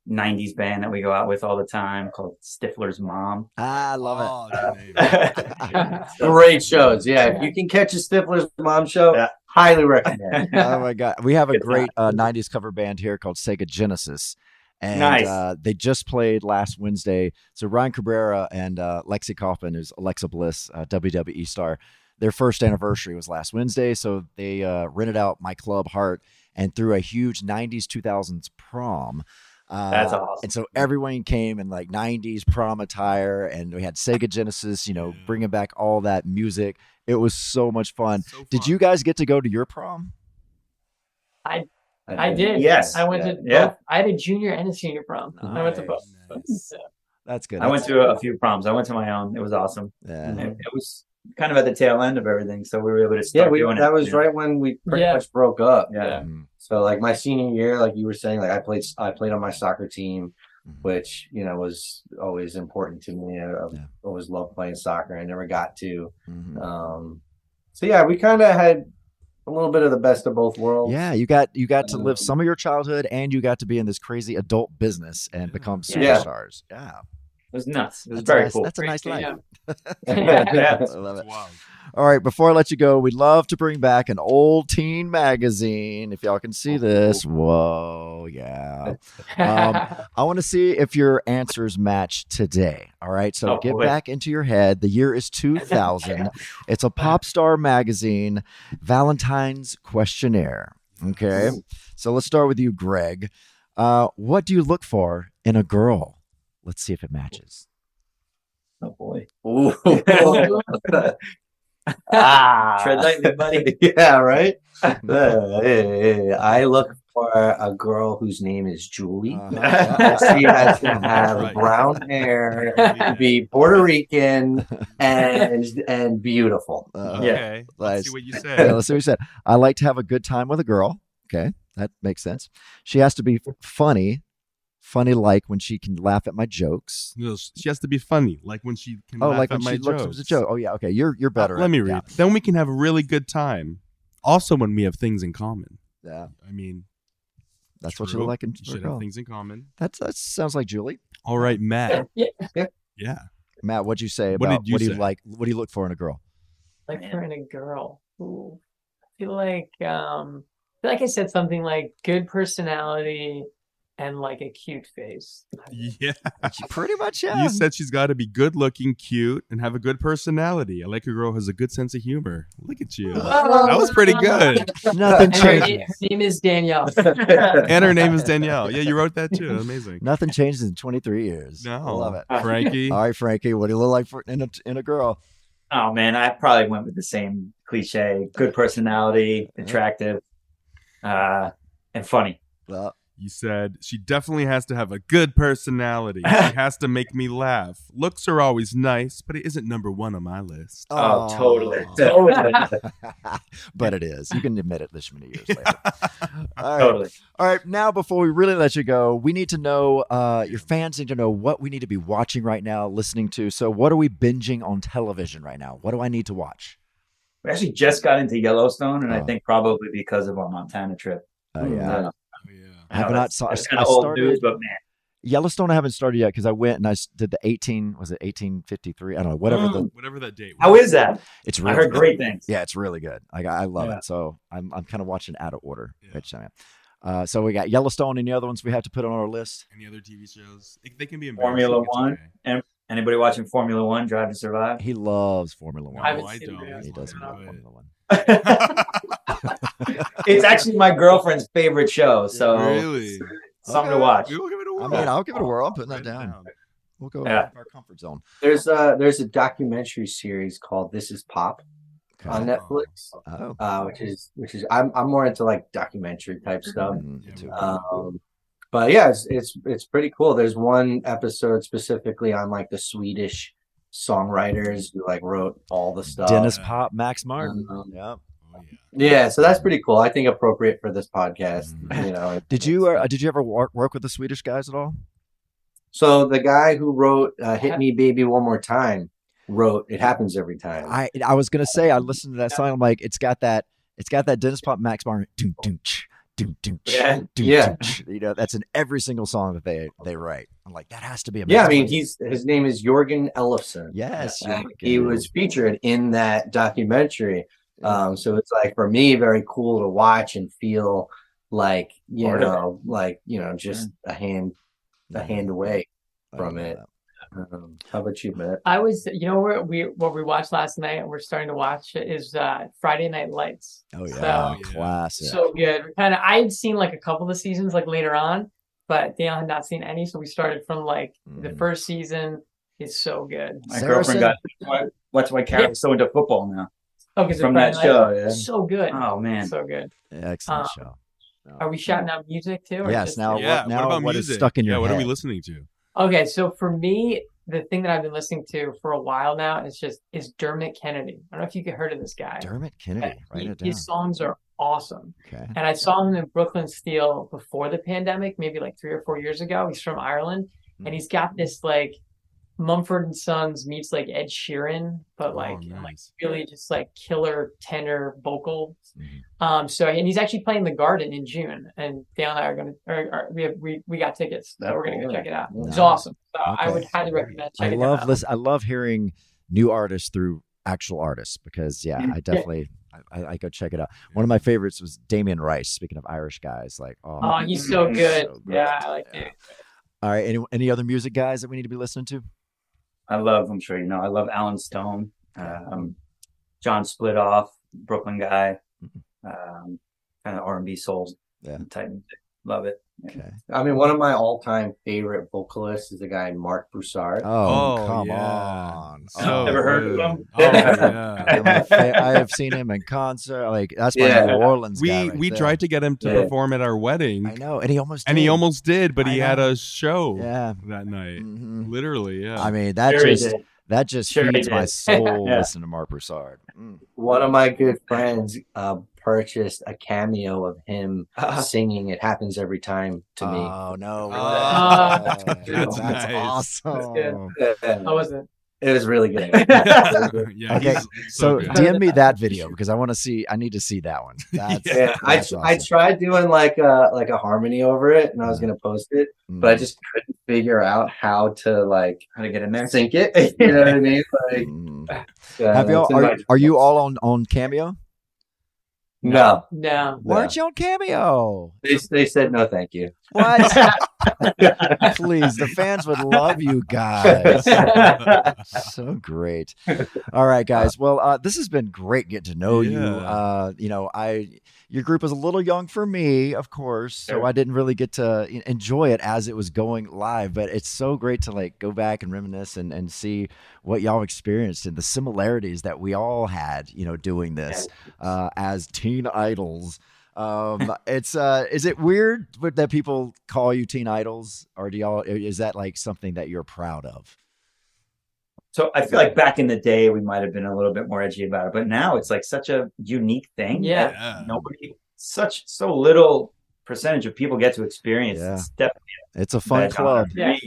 Speaker 8: '90s band that we go out with all the time called Stifler's Mom.
Speaker 5: I love
Speaker 6: Oh, that. <laughs> <laughs>
Speaker 9: Great shows. Yeah, if you can catch a Stifler's mom show,
Speaker 8: Yeah.
Speaker 9: Highly <laughs> recommend.
Speaker 5: oh my god we have a great uh, 90s cover band here called sega genesis And
Speaker 8: Nice.
Speaker 5: uh, they just played last Wednesday. So Ryan Cabrera and uh, Lexi Kaufman, who's Alexa Bliss, uh, WWE star, their first anniversary was last Wednesday. So they uh, rented out my club Heart and threw a huge 90s 2000s prom. Uh,
Speaker 8: That's awesome.
Speaker 5: And so everyone came in like 90s prom attire, and we had Sega Genesis, you know, bringing back all that music. It was so much fun. Did you guys get to go to your prom?
Speaker 10: I I did.
Speaker 8: Yes.
Speaker 10: I went to
Speaker 8: Yeah.
Speaker 10: both. I had a junior and a senior prom. I went to both. Yeah.
Speaker 5: That's good.
Speaker 8: I went to a few proms. I went to my own. It was awesome.
Speaker 5: Yeah.
Speaker 8: And it, it was kind of at the tail end of everything, so we were able to start
Speaker 9: Yeah, we,
Speaker 8: doing it.
Speaker 9: that was
Speaker 8: you know?
Speaker 9: right when we pretty
Speaker 10: Yeah.
Speaker 9: much broke up.
Speaker 8: Yeah.
Speaker 9: So like my senior year, like you were saying, like I played I played on my soccer team, which you know was always important to me. I, I've always loved playing soccer. I never got to.
Speaker 5: Mm-hmm.
Speaker 9: Um, so yeah, we kind of had a little bit of the best of both worlds.
Speaker 5: Yeah, you got you got to live some of your childhood, and you got to be in this crazy adult business and become superstars. Yeah,
Speaker 8: It was nuts. It was
Speaker 5: That's a
Speaker 8: very
Speaker 5: nice-
Speaker 8: cool.
Speaker 5: That's a nice life.
Speaker 8: Yeah. <laughs> <laughs>
Speaker 5: I love it. All right, before I let you go, we'd love to bring back an old teen magazine. If y'all can see this, whoa, yeah. <laughs> Um, I want to see if your answers match today. All right, so
Speaker 8: Oh,
Speaker 5: get
Speaker 8: boy.
Speaker 5: back into your head. The year is <laughs> 2000. it's a pop star magazine, Valentine's questionnaire. Okay, so let's start with you, Greg. Uh, what do you look for in a girl? Let's see if it matches.
Speaker 8: Oh boy. <laughs>
Speaker 9: Ooh.
Speaker 8: Ah. Tread lightly, buddy. <laughs>
Speaker 9: yeah, right. <laughs> Uh, I look for a girl whose name is Julie.
Speaker 5: Uh-huh.
Speaker 9: she has to have brown hair, <laughs> be Puerto Rican, and and beautiful.
Speaker 5: Uh,
Speaker 6: Okay. Let's see what you
Speaker 5: Yeah,
Speaker 6: said.
Speaker 5: let's see what you said. I like to have a good time with a girl. Okay, that makes sense. She has to be funny, funny like when she can laugh at my jokes.
Speaker 6: No, she has to be funny, like when she can
Speaker 5: Oh,
Speaker 6: laugh
Speaker 5: like
Speaker 6: at
Speaker 5: when
Speaker 6: my
Speaker 5: she looks
Speaker 6: jokes.
Speaker 5: at a joke. Oh yeah, okay. You're you're better.
Speaker 6: Uh, let
Speaker 5: at-
Speaker 6: me read.
Speaker 5: Yeah.
Speaker 6: Then we can have a really good time. Also, when we have things in common.
Speaker 5: Yeah.
Speaker 6: I mean,
Speaker 5: That's what you like in
Speaker 6: You should have things in common.
Speaker 5: That's that sounds like Julie.
Speaker 6: All right, Matt. <laughs>
Speaker 10: Yeah.
Speaker 6: Yeah.
Speaker 5: Matt, what'd you say
Speaker 6: What
Speaker 5: about
Speaker 6: did you
Speaker 5: what do you
Speaker 6: say?
Speaker 5: like? What do you look for in a girl?
Speaker 10: like for in a girl. Ooh. I feel like um I feel like I said something like good personality and like a cute face. <laughs>
Speaker 6: Yeah.
Speaker 5: Pretty much, yeah.
Speaker 6: You said she's got to be good looking, cute, and have a good personality. I like a girl who has a good sense of humor. Look at you. that was pretty <laughs> good.
Speaker 5: Nothing changes.
Speaker 10: her name is Danielle. <laughs>
Speaker 6: And her name is Danielle. Yeah, you wrote that too. Amazing.
Speaker 5: Nothing changes in 23 years.
Speaker 6: No.
Speaker 5: I love it.
Speaker 6: Frankie.
Speaker 5: All right, Frankie. What do you look like for in a in a girl?
Speaker 8: Oh man, I probably went with the same cliche: good personality, attractive, uh, and funny.
Speaker 5: Well,
Speaker 6: You said she definitely has to have a good personality. <laughs> She has to make me laugh. Looks are always nice, but it isn't number one on my list.
Speaker 8: Oh, totally. <laughs>
Speaker 5: but it is. You can admit it this many years later. <laughs> All right.
Speaker 8: Totally.
Speaker 5: All right. Now, before we really let you go, we need to know uh, your fans need to know what we need to be watching right now, listening to. So, what are we binging on television right now? What do I need to watch?
Speaker 8: We actually just got into Yellowstone, and I
Speaker 5: Oh.
Speaker 8: think probably because of our Montana trip.
Speaker 5: Oh, yeah.
Speaker 8: Uh,
Speaker 5: I have not
Speaker 8: that's-
Speaker 5: saw.
Speaker 8: that's
Speaker 5: I
Speaker 8: kind of old
Speaker 5: started-
Speaker 8: news, but man,
Speaker 5: Yellowstone, I haven't started yet because I went and I did the 18. Was it 1853? I don't know. Whatever the.
Speaker 8: Mm.
Speaker 6: Whatever that date Was.
Speaker 8: how is that?
Speaker 5: It's
Speaker 8: I heard
Speaker 5: good.
Speaker 8: great things.
Speaker 5: Yeah, it's really good. Like I, I love
Speaker 8: Yeah.
Speaker 5: it. So I'm I'm kind of watching out of order. Which I am. Uh, so we got Yellowstone. Any other ones we have to put on our list?
Speaker 6: Any other TV shows? They- They can be
Speaker 8: Formula One.
Speaker 6: okay.
Speaker 8: And anybody watching Formula One, Drive to Survive?
Speaker 5: He loves Formula One.
Speaker 10: I haven't
Speaker 6: No, I
Speaker 10: seen
Speaker 6: don't.
Speaker 10: it.
Speaker 5: He does
Speaker 6: But-
Speaker 5: love Formula One. <laughs>
Speaker 8: It's actually my girlfriend's favorite show, so
Speaker 6: Really?
Speaker 8: something to watch.
Speaker 6: We'll give it a
Speaker 5: I
Speaker 6: whirl.
Speaker 5: mean, I'll give it a whirl. I'm putting that
Speaker 6: Write
Speaker 5: down. We'll go
Speaker 8: Yeah.
Speaker 5: out of our comfort zone.
Speaker 9: There's a there's a documentary series called This Is Pop
Speaker 5: Okay.
Speaker 9: on Netflix,
Speaker 5: Oh.
Speaker 9: uh, which is which is I'm I'm more into like documentary type stuff.
Speaker 5: Mm, me.
Speaker 9: Um, but yeah, it's, it's it's pretty cool. There's one episode specifically on like the Swedish songwriters who like wrote all the stuff.
Speaker 5: Denniz Pop, Max Martin.
Speaker 9: Um,
Speaker 5: yep.
Speaker 6: Oh, yeah.
Speaker 9: Yeah, so that's pretty cool. I think appropriate for this podcast. You know,
Speaker 5: Did you uh, did you ever work, work with the Swedish guys at all?
Speaker 9: So the guy who wrote uh, "Hit Me, Baby, One More Time" wrote "It Happens Every Time."
Speaker 5: I I was gonna say I listened to that song. I'm like, it's got that it's got that Denniz Pop, Max Martin. Doom, doom, ch, doom, <laughs>
Speaker 8: Yeah.
Speaker 5: doom,
Speaker 9: Yeah.
Speaker 5: You know, that's in every single song that they they write. I'm like, that has to be a
Speaker 9: yeah, I mean, he's his name is Jörgen Elofsson.
Speaker 5: yes,
Speaker 9: Uh, he was featured in that documentary. Um, so it's like for me very cool to watch and feel like you
Speaker 8: Part
Speaker 9: know, like you know, just a hand a hand away from it. Um, how about you, Matt?
Speaker 10: I was, you know, what we what we watched last night, and we're starting to watch is uh, Friday Night Lights.
Speaker 5: Oh yeah,
Speaker 10: So-
Speaker 5: classic.
Speaker 10: So good. Kind of, I had seen like a couple of seasons like later on, but Daniel had not seen any. So we started from like the
Speaker 5: Mm.
Speaker 10: first season. It's so good.
Speaker 8: My girlfriend got that's why Carrie's so into football now.
Speaker 10: Oh, because
Speaker 8: from that show, yeah.
Speaker 10: So good.
Speaker 8: Oh man,
Speaker 10: so good.
Speaker 5: Excellent
Speaker 10: Um,
Speaker 5: show.
Speaker 10: Are we shouting out music too? or
Speaker 5: Yes.
Speaker 10: just-
Speaker 5: Now,
Speaker 6: Yeah,
Speaker 5: what,
Speaker 6: what
Speaker 5: now
Speaker 6: about
Speaker 5: what is
Speaker 6: music?
Speaker 5: stuck in your
Speaker 6: Yeah, what are we listening to?
Speaker 10: Okay, so for me, the thing that I've been listening to for a while now is just is Dermot Kennedy. I don't know if you've heard of this guy.
Speaker 5: Dermot Kennedy.
Speaker 10: He- his songs are awesome.
Speaker 5: Okay.
Speaker 10: And I saw him in Brooklyn Steel before the pandemic, maybe like three or four years ago. He's from Ireland,
Speaker 5: Hmm.
Speaker 10: and he's got this like Mumford and Sons meets like Ed Sheeran, but
Speaker 6: Oh,
Speaker 10: like
Speaker 6: nice.
Speaker 10: like really just like killer tenor vocals.
Speaker 5: Mm-hmm.
Speaker 10: Um, so and he's actually playing the Garden in June, and Dale and I are gonna, or, or we have we we got tickets, so we're gonna go check it out. It's awesome. So I would highly recommend
Speaker 5: I
Speaker 10: checking it
Speaker 5: love
Speaker 10: out.
Speaker 5: listen, I love hearing new artists through actual artists because yeah,
Speaker 10: Yeah.
Speaker 5: I <laughs> definitely I, I go check it out. One of my favorites was Damien Rice. Speaking of Irish guys, like oh,
Speaker 10: Oh, he's so good.
Speaker 5: so great.
Speaker 10: yeah, I like it.
Speaker 5: All right, any any other music guys that we need to be listening to?
Speaker 8: I love. I'm sure you know. I love Allen Stone, um, John Splitoff, Brooklyn guy, um, kind of R&B soul
Speaker 5: Yeah.
Speaker 8: type music. Love it.
Speaker 5: Okay.
Speaker 9: I mean, one of my all-time favorite vocalists is the guy Marc Broussard.
Speaker 5: Oh,
Speaker 6: Oh,
Speaker 5: come
Speaker 6: yeah.
Speaker 5: on!
Speaker 6: So
Speaker 8: Never heard of him?
Speaker 6: Oh, yeah.
Speaker 5: Fa- I have seen him in concert. Like that's my
Speaker 9: Yeah.
Speaker 5: New Orleans
Speaker 6: we
Speaker 5: guy. right
Speaker 6: we
Speaker 5: there.
Speaker 6: tried to get him to
Speaker 9: Yeah.
Speaker 6: perform at our wedding,
Speaker 5: I know, and he almost
Speaker 6: and he almost did, but
Speaker 5: I
Speaker 6: he had a show
Speaker 5: Yeah.
Speaker 6: that night.
Speaker 5: Mhm.
Speaker 6: Literally, yeah.
Speaker 5: I mean, that
Speaker 8: Sure
Speaker 5: just that just
Speaker 8: Sure
Speaker 5: feeds my soul. <laughs>
Speaker 8: Yeah.
Speaker 5: Listening to Marc Broussard. Mm.
Speaker 9: One of my good friends uh, purchased a cameo of him
Speaker 8: Uh-huh.
Speaker 9: singing "It Happens Every Time" to me.
Speaker 5: Oh no!
Speaker 6: Oh,
Speaker 5: way. <laughs>
Speaker 6: that's
Speaker 5: that's
Speaker 6: nice.
Speaker 5: awesome. <laughs>
Speaker 10: good. How was it?
Speaker 9: It was really good. <laughs>
Speaker 6: yeah,
Speaker 5: Okay,
Speaker 6: he's
Speaker 5: So
Speaker 6: good.
Speaker 5: DM me that video because I want to see. I need to see that one. That's,
Speaker 9: yeah, I,
Speaker 5: that's
Speaker 9: I
Speaker 5: awesome.
Speaker 9: tried doing like a like a harmony over it, and I was
Speaker 5: Mhm.
Speaker 9: gonna post it, but I
Speaker 5: Mm.
Speaker 9: just couldn't figure out how to like
Speaker 8: How to get in there?
Speaker 9: sync it. You know what I mean? Like,
Speaker 5: Mm.
Speaker 9: uh,
Speaker 5: Have y'all? Are, are you all on on Cameo?
Speaker 9: No,
Speaker 10: No.
Speaker 5: Why aren't you on Cameo?
Speaker 9: they they said no, thank you.
Speaker 5: What? <laughs> Please, the fans would love you guys. so great. All right, guys. Well, uh, this has been great getting to know you. Uh, you know, I your group is a little young for me, of course, so
Speaker 8: Sure.
Speaker 5: I didn't really get to enjoy it as it was going live. But it's so great to like go back and reminisce and and see what y'all experienced and the similarities that we all had. You know, doing this uh, as teen idols. Um, it's uh, is it weird that people call you teen idols, or do y'all? Is that like something that you're proud of?
Speaker 8: So I feel like back in the day we might have been a little bit more edgy about it, but now it's like such a unique thing.
Speaker 10: Yeah.
Speaker 6: Yeah.
Speaker 8: Nobody, such so little percentage of people get to experience.
Speaker 5: Yeah.
Speaker 8: It's definitely
Speaker 5: It's a
Speaker 8: a
Speaker 5: fun
Speaker 8: badge of honor
Speaker 5: club.
Speaker 10: Yeah.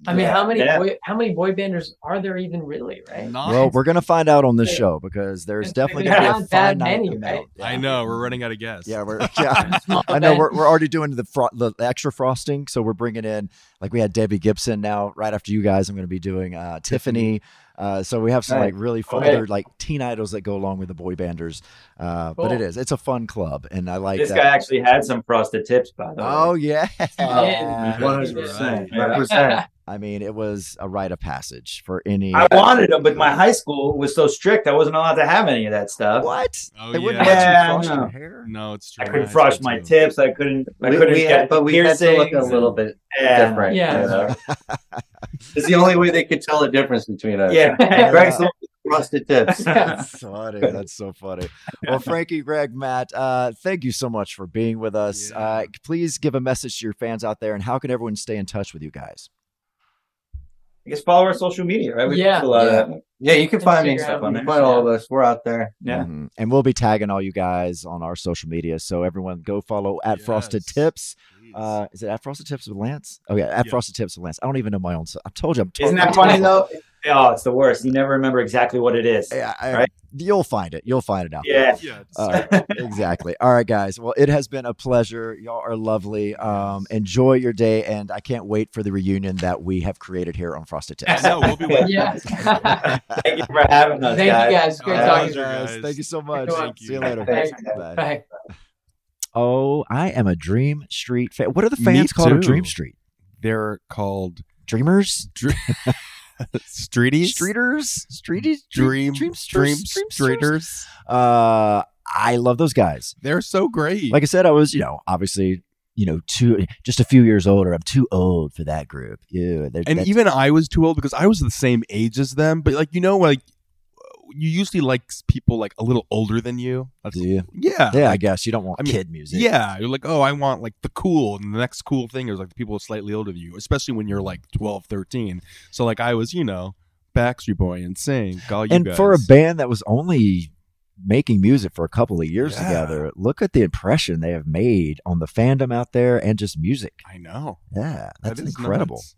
Speaker 8: Me.
Speaker 10: I mean,
Speaker 8: Yeah.
Speaker 10: how many
Speaker 8: Yeah.
Speaker 10: boy, how many boy banders are there even really? Right?
Speaker 5: Well, we're gonna find out on this show because there's
Speaker 10: There's
Speaker 5: definitely gonna be a
Speaker 10: not that
Speaker 5: finite
Speaker 10: many,
Speaker 5: amount.
Speaker 10: right?
Speaker 6: I know we're running out of gas.
Speaker 5: Yeah, we're <laughs> yeah. I know we're, we're already doing the fro- the extra frosting, so we're bringing in like we had Debbie Gibson now. Right after you guys, I'm going to be doing uh, Tiffany. Uh, so we have some
Speaker 8: Right.
Speaker 5: like really fun
Speaker 8: Okay.
Speaker 5: other like teen idols that go along with the boy banders. Uh, But it is it's a fun club, and I like
Speaker 8: This
Speaker 5: that.
Speaker 8: guy actually had some frosted tips, by the way.
Speaker 5: oh yeah,
Speaker 10: Yeah.
Speaker 9: One hundred percent,
Speaker 8: Yeah. <laughs>
Speaker 9: percent.
Speaker 5: I mean, it was a rite of passage for any.
Speaker 8: I wanted them, but my high school was so strict. I wasn't allowed to have any of that stuff.
Speaker 5: what?
Speaker 6: Oh,
Speaker 5: they wouldn't
Speaker 6: yeah.
Speaker 5: let
Speaker 8: Yeah,
Speaker 5: you frost
Speaker 8: no.
Speaker 5: your hair.
Speaker 6: No, it's true.
Speaker 8: I couldn't
Speaker 6: High
Speaker 8: frost my
Speaker 6: too.
Speaker 8: tips. I couldn't. I
Speaker 9: We,
Speaker 8: couldn't
Speaker 9: we
Speaker 8: get
Speaker 9: had, but we had to look a little bit
Speaker 8: Yeah.
Speaker 9: different.
Speaker 10: Yeah.
Speaker 9: you know? <laughs> it's the only way they could tell the difference between us.
Speaker 8: Yeah.
Speaker 9: Greg's little frosted tips. <laughs>
Speaker 5: That's funny. That's so funny. Well, Frankie, Greg, Matt, uh, thank you so much for being with us.
Speaker 6: Yeah.
Speaker 5: Uh, please give a message to your fans out there, and how can everyone stay in touch with you guys?
Speaker 8: I guess follow our social media, right? We
Speaker 10: Yeah.
Speaker 8: post a lot of
Speaker 9: Yeah.
Speaker 8: that.
Speaker 9: Yeah, you can find me.
Speaker 10: Instagram.
Speaker 8: Stuff on there.
Speaker 9: find all of us. We're out there.
Speaker 8: Yeah.
Speaker 5: Mhm. And we'll be tagging all you guys on our social media. So everyone go follow at Frosted Tips. Uh, is it at Frosted Tips with Lance? Oh yeah, at
Speaker 6: Yeah.
Speaker 5: Frosted Tips with Lance. I don't even know my own. So I told you I'm.
Speaker 8: Isn't that funny though? Oh, it's the worst. You never remember exactly what it is.
Speaker 5: Yeah, I-
Speaker 8: Right?
Speaker 5: You'll find it. You'll find it out.
Speaker 8: Yeah.
Speaker 6: yeah,
Speaker 5: All right, exactly. All right, guys. Well, it has been a pleasure. Y'all are lovely. Um, enjoy your day, and I can't wait for the reunion that we have created here on Frosted Tips.
Speaker 6: I know. We'll be waiting.
Speaker 10: Yeah. <laughs>
Speaker 8: Thank you for having us,
Speaker 10: Thank
Speaker 8: guys.
Speaker 10: you guys. Great
Speaker 6: All
Speaker 10: talking
Speaker 6: right,
Speaker 10: to you.
Speaker 5: guys.
Speaker 6: guys.
Speaker 5: Thank you so much.
Speaker 10: Thank
Speaker 5: See you
Speaker 6: you.
Speaker 5: later.
Speaker 8: Thanks.
Speaker 5: Bye.
Speaker 10: Bye.
Speaker 5: Oh, I am a Dream Street fan. What are the
Speaker 6: Me
Speaker 5: fans called of. Dream Street?
Speaker 6: they're called
Speaker 5: Dreamers,
Speaker 6: Dr- Streeties,
Speaker 5: Streeters, Streeties,
Speaker 6: Dream,
Speaker 5: Dreamsters,
Speaker 6: Dream, Streeters.
Speaker 5: Uh, I love those guys.
Speaker 6: They're so great.
Speaker 5: Like I said, I was, you know, obviously, you know, too just a few years older. I'm too old for that group. Yeah,
Speaker 6: and even I was too old because I was the same age as them. But like you know, like you usually like people like a little older than you. That's,
Speaker 5: Do you?
Speaker 6: Yeah,
Speaker 5: yeah. I guess you don't want
Speaker 6: I mean,
Speaker 5: kid music.
Speaker 6: Yeah, you're like, oh, I want like the cool, and the next cool thing is like the people slightly older than you, especially when you're like 12, 13. So like I was, you know, Backstreet Boy NSYNC, all you
Speaker 5: and
Speaker 6: guys.
Speaker 5: for a band that was only making music for a couple of years
Speaker 6: Yeah.
Speaker 5: together, look at the impression they have made on the fandom out there and just music.
Speaker 6: I know.
Speaker 5: Yeah,
Speaker 6: That
Speaker 5: that's incredible.
Speaker 6: nuts.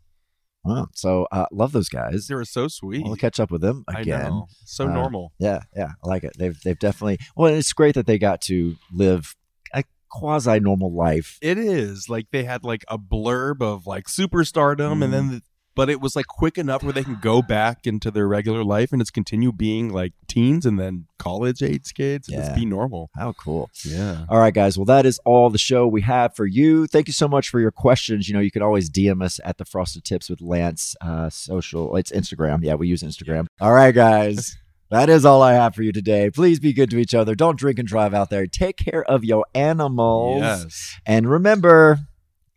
Speaker 5: Wow. So uh, love those guys.
Speaker 6: They were so sweet.
Speaker 5: We'll catch up with them again.
Speaker 6: So
Speaker 5: Uh,
Speaker 6: normal.
Speaker 5: Yeah, yeah, I like it. They've they've definitely. Well, it's great that they got to live a quasi normal life.
Speaker 6: It is like they had like a blurb of like superstardom, and
Speaker 5: Mm.
Speaker 6: then the, but it was like quick enough where they can go back into their regular life and it's continue being like teens and then college age kids and
Speaker 5: Yeah.
Speaker 6: just be normal.
Speaker 5: How cool.
Speaker 6: Yeah.
Speaker 5: All right, guys. Well, that is all the show we have for you. Thank you so much for your questions. You know, you can always DM us at the Frosted Tips with Lance uh, social. It's Instagram. Yeah, we use Instagram. All right, guys. That is all I have for you today. Please be good to each other. Don't drink and drive out there. Take care of your animals.
Speaker 6: Yes.
Speaker 5: And remember,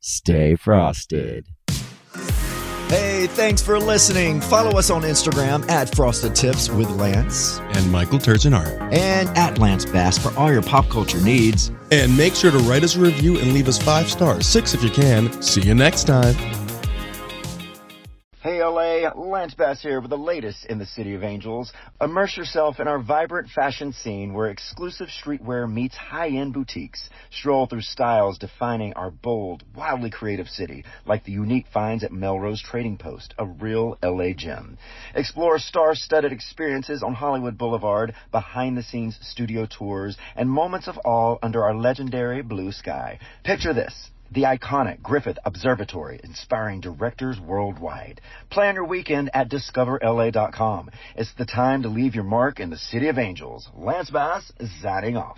Speaker 5: stay frosted. Hey, thanks for listening. Follow us on Instagram at Frosted Tips with Lance
Speaker 6: And Michael Turchinart.
Speaker 5: and at Lance Bass for all your pop culture needs.
Speaker 6: And make sure to write us a review and leave us five stars, six if you can. See you next time.
Speaker 1: Hey LA, Lance Bass here with the latest in the City of Angels. Immerse yourself in our vibrant fashion scene where exclusive streetwear meets high-end boutiques. Stroll through styles defining our bold, wildly creative city, like the unique finds at Melrose Trading Post, a real LA gem. Explore star-studded experiences on Hollywood Boulevard, behind-the-scenes studio tours, and moments of awe under our legendary blue sky. Picture this. The iconic Griffith Observatory, inspiring directors worldwide. Plan your weekend at discoverla.com. It's the time to leave your mark in the City of Angels. Lance Bass is off.